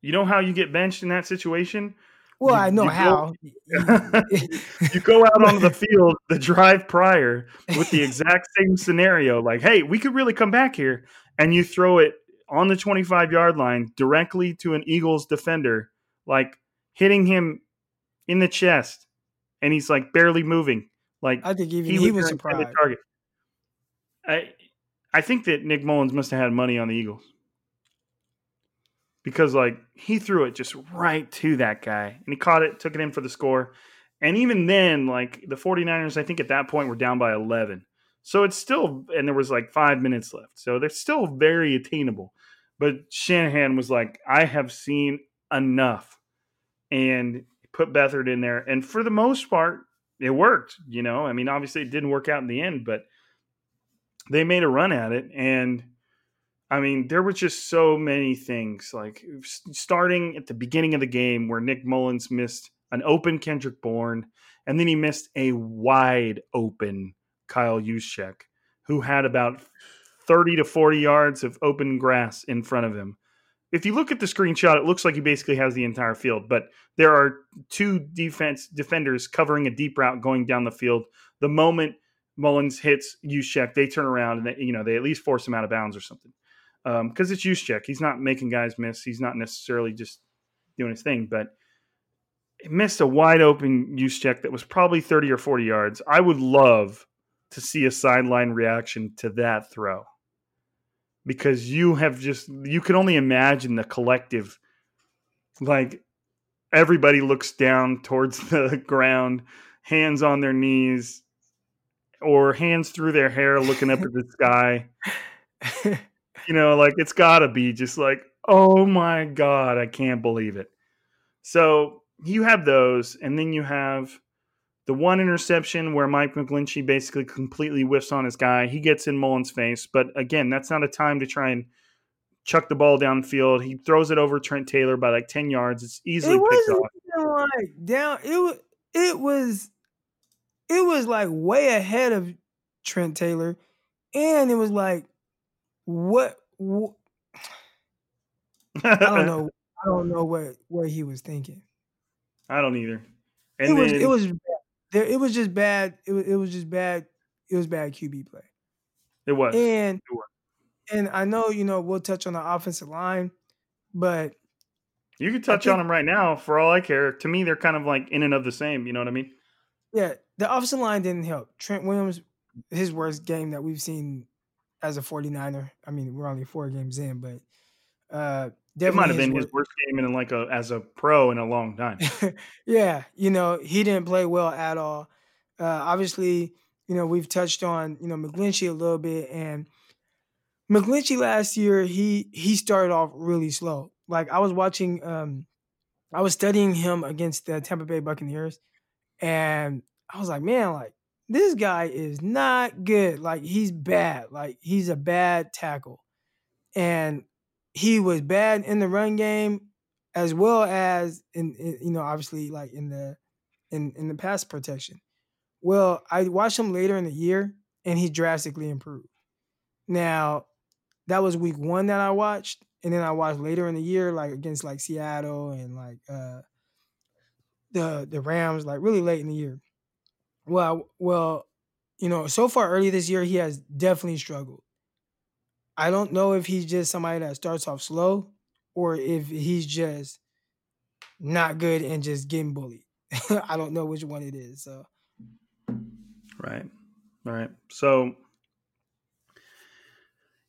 you know how you get benched in that situation? Well, You- I know you go- how. you go out onto the field the drive prior with the exact same scenario like hey we could really come back here and you throw it on the 25 yard line directly to an eagles defender like hitting him in the chest and he's like barely moving like I think even he, was your intended surprised. target i i think that nick mullens must have had money on the eagles because like he threw it just right to that guy and he caught it took it in for the score. And even then like the 49ers i think at that point were down by 11 so it's still and there was like five minutes left. So they're still very attainable. But shanahan was like i have seen enough and put Beathard in there. And for the most part it worked you know? I mean obviously it didn't work out in the end but they made a run at it and I mean, there were just so many things like starting at the beginning of the game where Nick Mullens missed an open Kendrick Bourne, and then he missed a wide open Kyle Juszczyk, who had about 30 to 40 yards of open grass in front of him. If you look at the screenshot, it looks like he basically has the entire field, but there are two defense defenders covering a deep route going down the field. The moment Mullens hits Juszczyk, they turn around and they, you know they at least force him out of bounds or something Um, because it's Juszczyk. He's not making guys miss. He's not necessarily just doing his thing, but missed a wide open Juszczyk that was probably 30 or 40 yards. I would love to see a sideline reaction to that throw because you have just, you can only imagine the collective, like everybody looks down towards the ground, hands on their knees, or hands through their hair looking up at the sky you know, like it's got to be just like, oh my god, I can't believe it. So you have those, and then you have the one interception where Mike McGlinchey basically completely whiffs on his guy. He gets in Mullens' face, but again, that's not a time to try and chuck the ball downfield. He throws it over Trent Taylor by like ten yards. It's easily it picked off. like down. It was. It was. It was like way ahead of Trent Taylor, and it was like, what? wh- I don't know. I don't know what what he was thinking. I don't either. And it was. then- It was. There. It was just bad. It was. It was just bad. It was bad QB play. It was. And It was. and I know you know we'll touch on the offensive line, but You can touch think- on them right now for all I care. To me, they're kind of like in and of the same. You know what I mean? Yeah, the offensive line didn't help. Trent Williams, his worst game that we've seen as a 49er. I mean, we're only four games in, but uh It might have been his worst game in like a as a pro in a long time. yeah, you know, he didn't play well at all. Uh obviously, you know, we've touched on, you know, McGlinchey a little bit and McGlinchey last year, he he started off really slow. Like I was watching um I was studying him against the Tampa Bay Buccaneers and I was like, man, like this guy is not good. Like he's bad. Like he's a bad tackle. And he was bad in the run game as well as in, in you know, obviously like in the in in the pass protection. Well, I watched him later in the year and he drastically improved. Now, that was week 1 that I watched and then I watched later in the year like against like Seattle and like uh the the Rams like really late in the year. Well, well, you know, so far early this year he has definitely struggled. I don't know if he's just somebody that starts off slow or if he's just not good and just getting bullied. I don't know which one it is. So Right. All right. So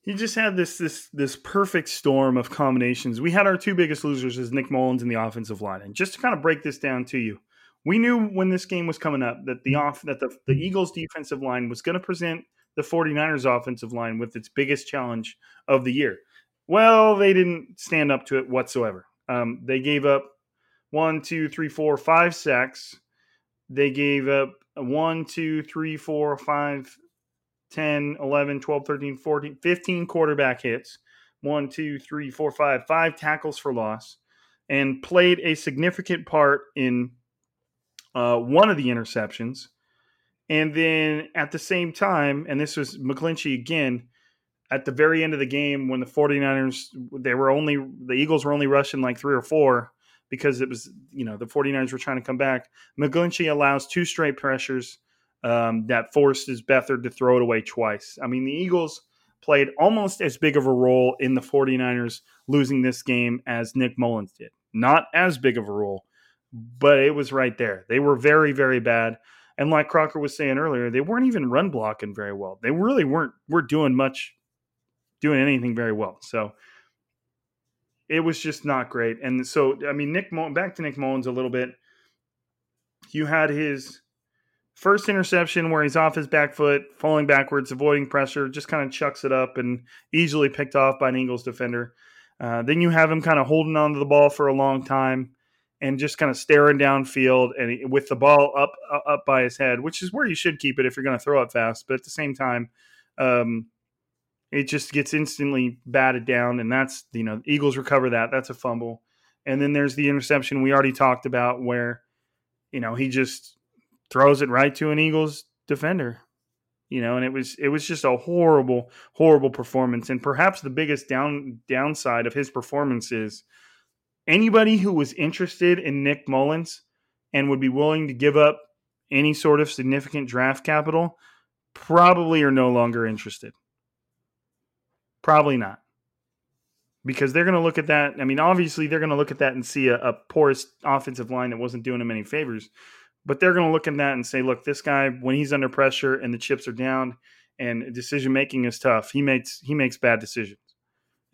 he just had this this this perfect storm of combinations. We had our two biggest losers as Nick Mullens and the offensive line. And just to kind of break this down to you, we knew when this game was coming up that the off that the, the Eagles defensive line was going to present the 49ers offensive line with its biggest challenge of the year. Well, they didn't stand up to it whatsoever. Um, they gave up one, two, three, four, five sacks. They gave up one, two, three, four, five, 10, 11, 12, 13, 14, 15 quarterback hits, one, two, three, four, five, five tackles for loss, and played a significant part in uh, one of the interceptions. And then at the same time, and this was McGlinchey again, at the very end of the game when the 49ers, they were only, the Eagles were only rushing like three or four because it was, you know, the 49ers were trying to come back. McGlinchey allows two straight pressures um, that forces Beathard to throw it away twice. I mean, the Eagles played almost as big of a role in the 49ers losing this game as Nick Mullens did. Not as big of a role, but it was right there. They were very, very bad. And like Crocker was saying earlier, they weren't even run blocking very well. They really weren't were doing much, doing anything very well. So it was just not great. And so I mean, Nick back to Nick Mullens a little bit. You had his first interception where he's off his back foot, falling backwards, avoiding pressure, just kind of chucks it up and easily picked off by an Eagles defender. Uh, then you have him kind of holding onto the ball for a long time and just kind of staring downfield and with the ball up up by his head, which is where you should keep it if you're going to throw it fast. But at the same time, um, it just gets instantly batted down, and that's you know Eagles recover that. That's a fumble, and then there's the interception we already talked about where you know he just throws it right to an Eagles defender. You know, and it was it was just a horrible, horrible performance. And perhaps the biggest down downside of his performance is anybody who was interested in Nick Mullens and would be willing to give up any sort of significant draft capital probably are no longer interested. Probably not. Because they're going to look at that. I mean, obviously, they're going to look at that and see a, a porous offensive line that wasn't doing them any favors. But they're going to look at that and say, look, this guy, when he's under pressure and the chips are down and decision making is tough, he makes he makes bad decisions,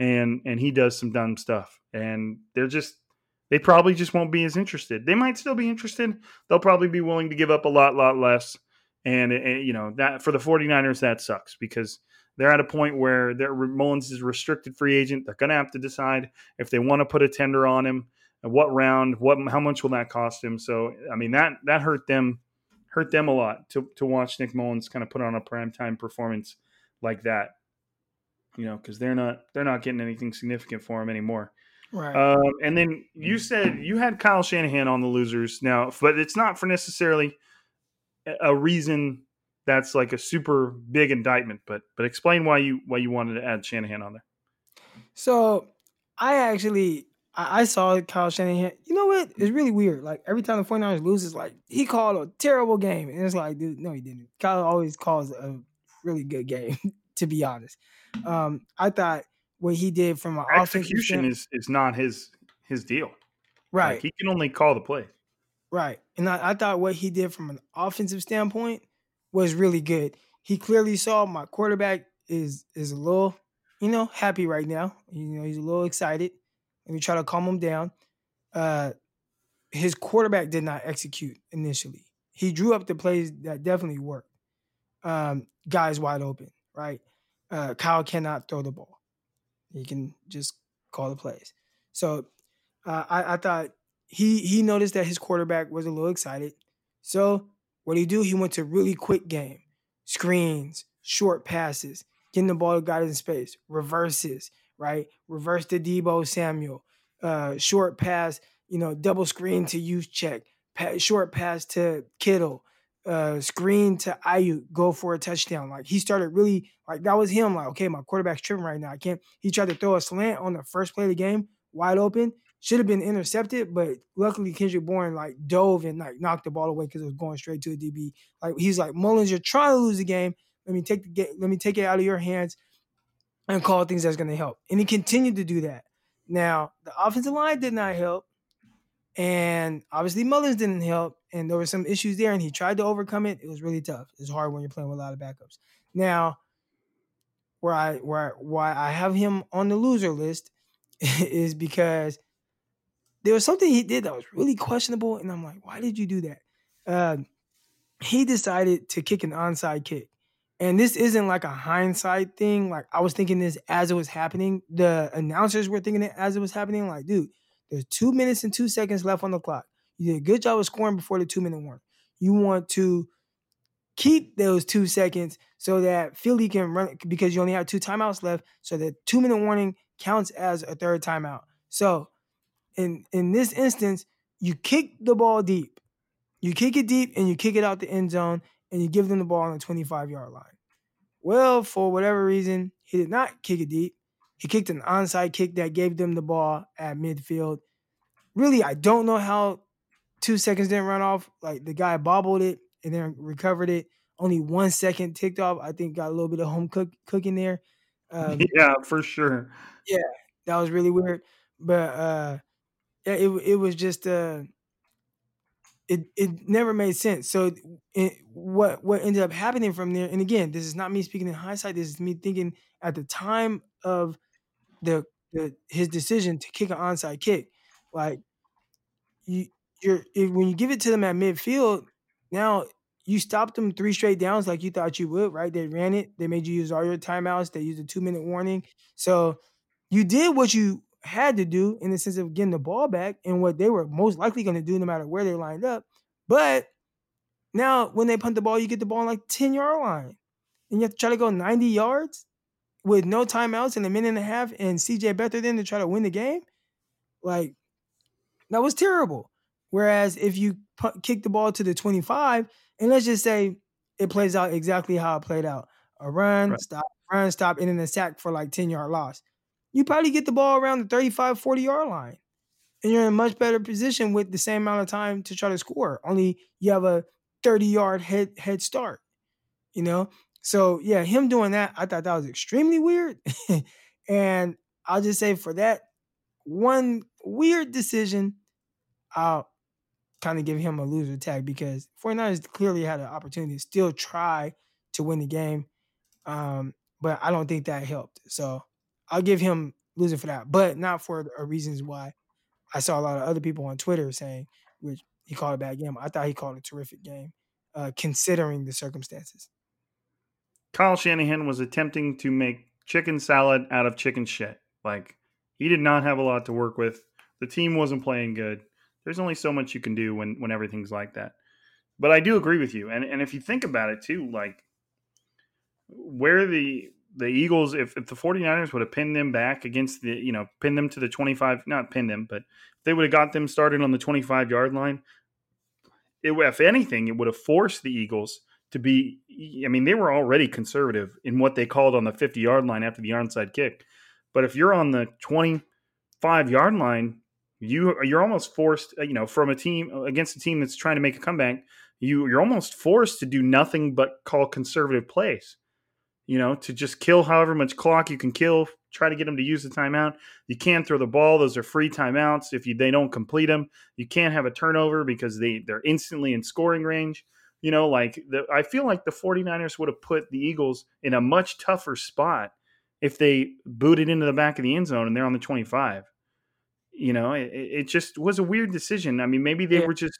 and and he does some dumb stuff. And they're just they probably just won't be as interested. They might still be interested. They'll probably be willing to give up a lot, lot less. And, and you know that for the 49ers, that sucks because they're at a point where their Mullens is restricted free agent. They're going to have to decide if they want to put a tender on him what round, what how much will that cost him? So I mean that that hurt them hurt them a lot to to watch Nick Mullens kind of put on a primetime performance like that. You know, because they're not they're not getting anything significant for him anymore. Right. Um, and then you said you had Kyle Shanahan on the losers now, but it's not for necessarily a reason that's like a super big indictment. But but explain why you why you wanted to add Shanahan on there. So I actually I, I saw Kyle Shanahan. You know what? It's really weird. Like every time the 49ers lose, it's like he called a terrible game. And it's like, dude, no, he didn't. Kyle always calls a really good game, to be honest. Um, I thought what he did from an execution is is not his his deal. Right. Like he can only call the play. Right. And I, I thought what he did from an offensive standpoint was really good. He clearly saw my quarterback is is a little, you know, happy right now. You know, he's a little excited and we try to calm him down. Uh, his quarterback did not execute initially. He drew up the plays that definitely worked. Um, guys wide open, right? Uh, Kyle cannot throw the ball. He can just call the plays. So uh, I, I thought he he noticed that his quarterback was a little excited. So what did he do? He went to really quick game, screens, short passes, getting the ball to guys in space, reverses, right? Reverse to Deebo Samuel, uh, short pass, you know, double screen to Juszczyk, pass, short pass to Kittle, uh, screen to Aiyuk, go for a touchdown. Like he started really like that was him. Like okay, my quarterback's tripping right now. I can't. He tried to throw a slant on the first play of the game, wide open. Should have been intercepted, but luckily Kendrick Bourne like dove and like knocked the ball away because it was going straight to a DB. Like he's like Mullens, you're trying to lose the game. Let me take the game. Let me take it out of your hands and call things that's going to help. And he continued to do that. Now, the offensive line did not help. And obviously, Mullens didn't help. And there were some issues there, and he tried to overcome it. It was really tough. It's hard when you're playing with a lot of backups. Now, where I where why I have him on the loser list is because there was something he did that was really questionable, and I'm like, why did you do that? Uh, he decided to kick an onside kick. And this isn't like a hindsight thing. Like I was thinking this as it was happening. The announcers were thinking it as it was happening. Like, dude, there's two minutes and two seconds left on the clock. You did a good job of scoring before the two minute warning. You want to keep those two seconds so that Philly can run because you only have two timeouts left. So the two minute warning counts as a third timeout. So in in this instance, you kick the ball deep. You kick it deep and you kick it out the end zone and you give them the ball on the 25 yard line. Well, for whatever reason, he did not kick it deep. He kicked an onside kick that gave them the ball at midfield. Really, I don't know how two seconds didn't run off. Like the guy bobbled it and then recovered it. Only one second ticked off. I think got a little bit of home cook cooking there. Um, yeah, for sure. Yeah, that was really weird. But uh, yeah, it it was just uh, it it never made sense. So it, what what ended up happening from there, and again, this is not me speaking in hindsight. This is me thinking at the time of the, the his decision to kick an onside kick. Like you you're if, when you give it to them at midfield, now you stopped them three straight downs like you thought you would, right? They ran it. They made you use all your timeouts. They used a two minute warning. So you did what you had to do in the sense of getting the ball back and what they were most likely going to do no matter where they lined up. But now when they punt the ball, you get the ball on like 10 yard line. And you have to try to go 90 yards with no timeouts in a minute and a half and CJ Beathard then to try to win the game. Like that was terrible. Whereas if you put, kick the ball to the 25, and let's just say it plays out exactly how it played out a run, right. stop, run, stop, and then a sack for like 10 yard loss you probably get the ball around the 35, 40 yard line. And you're in a much better position with the same amount of time to try to score. Only you have a 30 yard head head start. You know? So yeah, him doing that, I thought that was extremely weird. and I'll just say for that one weird decision, I'll kind of give him a loser tag because 49ers clearly had an opportunity to still try to win the game. Um, but I don't think that helped. So I'll give him losing for that, but not for reasons why I saw a lot of other people on Twitter saying, which he called a bad game. I thought he called a terrific game, uh, considering the circumstances. Kyle Shanahan was attempting to make chicken salad out of chicken shit. Like he did not have a lot to work with. The team wasn't playing good. There's only so much you can do when when everything's like that. But I do agree with you. And and if you think about it too, like where the the Eagles, if, if the 49ers would have pinned them back against the, you know, pinned them to the 25, not pinned them, but they would have got them started on the 25 yard line, it, if anything, it would have forced the Eagles to be, I mean, they were already conservative in what they called on the 50 yard line after the onside kick. But if you're on the 25 yard line, you you're almost forced, uh, you know, from a team uh, against a team that's trying to make a comeback, you you're almost forced to do nothing but call conservative plays you know, to just kill however much clock you can kill, try to get them to use the timeout. You can't throw the ball; those are free timeouts. If you, they don't complete them, you can't have a turnover because they they're instantly in scoring range. You know, like the, I feel like the 49ers would have put the Eagles in a much tougher spot if they booted into the back of the end zone and they're on the 25. You know, it, it just was a weird decision. I mean, maybe they yeah. were just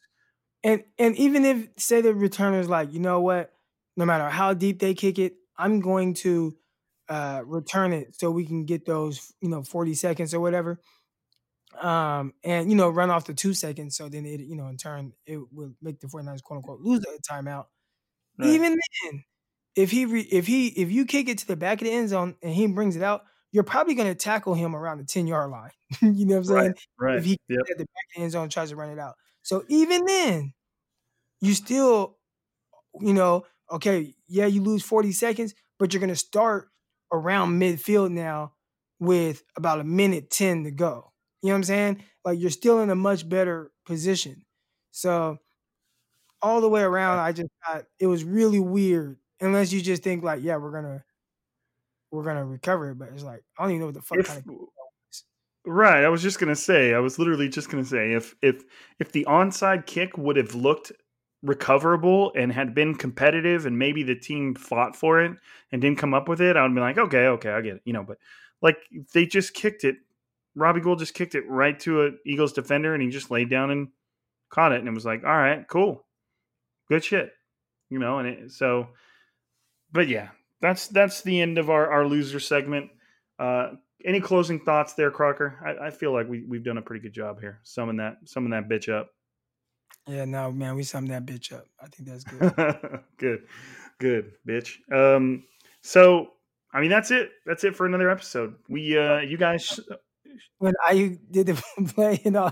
and and even if say the returner's like, you know what, no matter how deep they kick it, I'm going to uh, return it so we can get those, you know, 40 seconds or whatever. Um, and you know, run off the two seconds. So then it, you know, in turn, it will make the 49ers quote unquote lose the timeout. Right. Even then, if he re- if he if you kick it to the back of the end zone and he brings it out, you're probably going to tackle him around the 10 yard line. you know what I'm saying? Right. right. If he yep. at the back of the end zone tries to run it out. So even then, you still, you know, okay, yeah, you lose 40 seconds, but you're going to start around midfield now with about a minute 10 to go. You know what I'm saying? Like you're still in a much better position. So all the way around, I just thought it was really weird. Unless you just think like, yeah, we're gonna we're gonna recover it, but it's like I don't even know what the fuck if, kind of Right. I was just gonna say, I was literally just gonna say if if if the onside kick would have looked recoverable and had been competitive and maybe the team fought for it and didn't come up with it, I would be like, okay, okay, I get it. You know, but like they just kicked it. Robbie Gould just kicked it right to an Eagles defender and he just laid down and caught it and it was like, all right, cool. Good shit. You know, and it, so but yeah, that's that's the end of our, our loser segment. Uh any closing thoughts there, Crocker? I, I feel like we, we've done a pretty good job here, summing that summing that bitch up. Yeah, no, man, we summed that bitch up. I think that's good. good, good, bitch. Um, so I mean, that's it. That's it for another episode. We, uh, you guys. When I did the play, you know,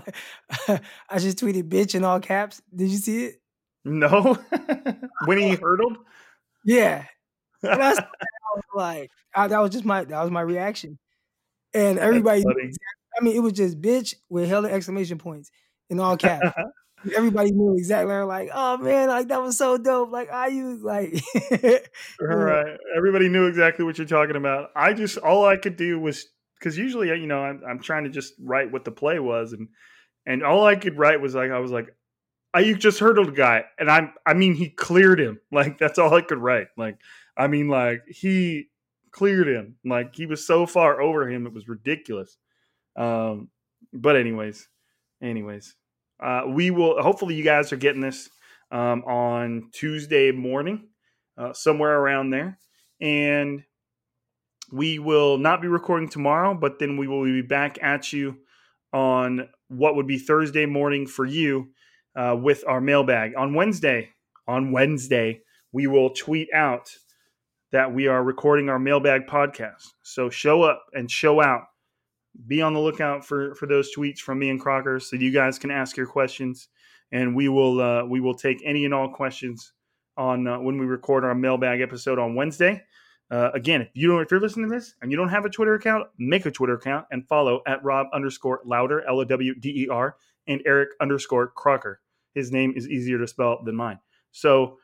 I just tweeted "bitch" in all caps. Did you see it? No. when he hurdled. Yeah, that's I was like I, that was just my that was my reaction, and everybody. I mean, it was just "bitch" with hella exclamation points in all caps everybody knew exactly. Like, oh man, like that was so dope. Like I use like right. Everybody knew exactly what you're talking about. I just all I could do was because usually you know I'm, I'm trying to just write what the play was and and all I could write was like I was like I you just hurdled a guy and I'm I mean he cleared him. Like that's all I could write. Like I mean like he cleared him. Like he was so far over him it was ridiculous. Um, but anyways, anyways, uh, we will hopefully you guys are getting this um, on Tuesday morning, uh, somewhere around there, and we will not be recording tomorrow, but then we will be back at you on what would be Thursday morning for you uh, with our mailbag on Wednesday. On Wednesday, we will tweet out that we are recording our mailbag podcast. So show up and show out be on the lookout for for those tweets from me and Crocker, so you guys can ask your questions, and we will uh, we will take any and all questions on uh, when we record our mailbag episode on Wednesday. Uh, again, if you don't, if you're listening to this and you don't have a Twitter account, make a Twitter account and follow at Rob underscore Lowder L O W D E R and Eric underscore Crocker. His name is easier to spell than mine. So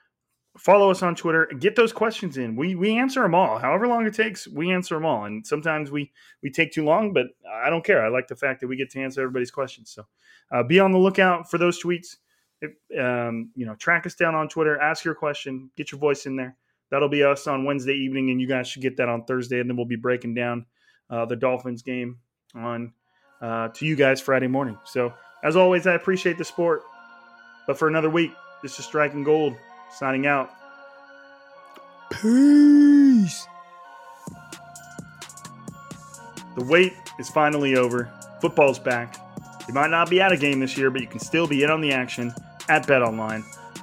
follow us on Twitter. Get those questions in. We we answer them all. However long it takes, we answer them all. And sometimes we we take too long, but I don't care. I like the fact that we get to answer everybody's questions. So uh, be on the lookout for those tweets. If, um, you know, track us down on Twitter. Ask your question. Get your voice in there. That'll be us on Wednesday evening, and you guys should get that on Thursday, and then we'll be breaking down uh, the Dolphins game on uh, to you guys Friday morning. So as always, I appreciate the sport. But for another week, this is Striking Gold signing out. Peace. The wait is finally over. Football's back. You might not be at a game this year, but you can still be in on the action at BetOnline.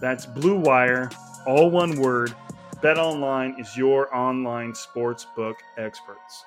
That's Blue Wire, all one word. BetOnline is your online sportsbook experts.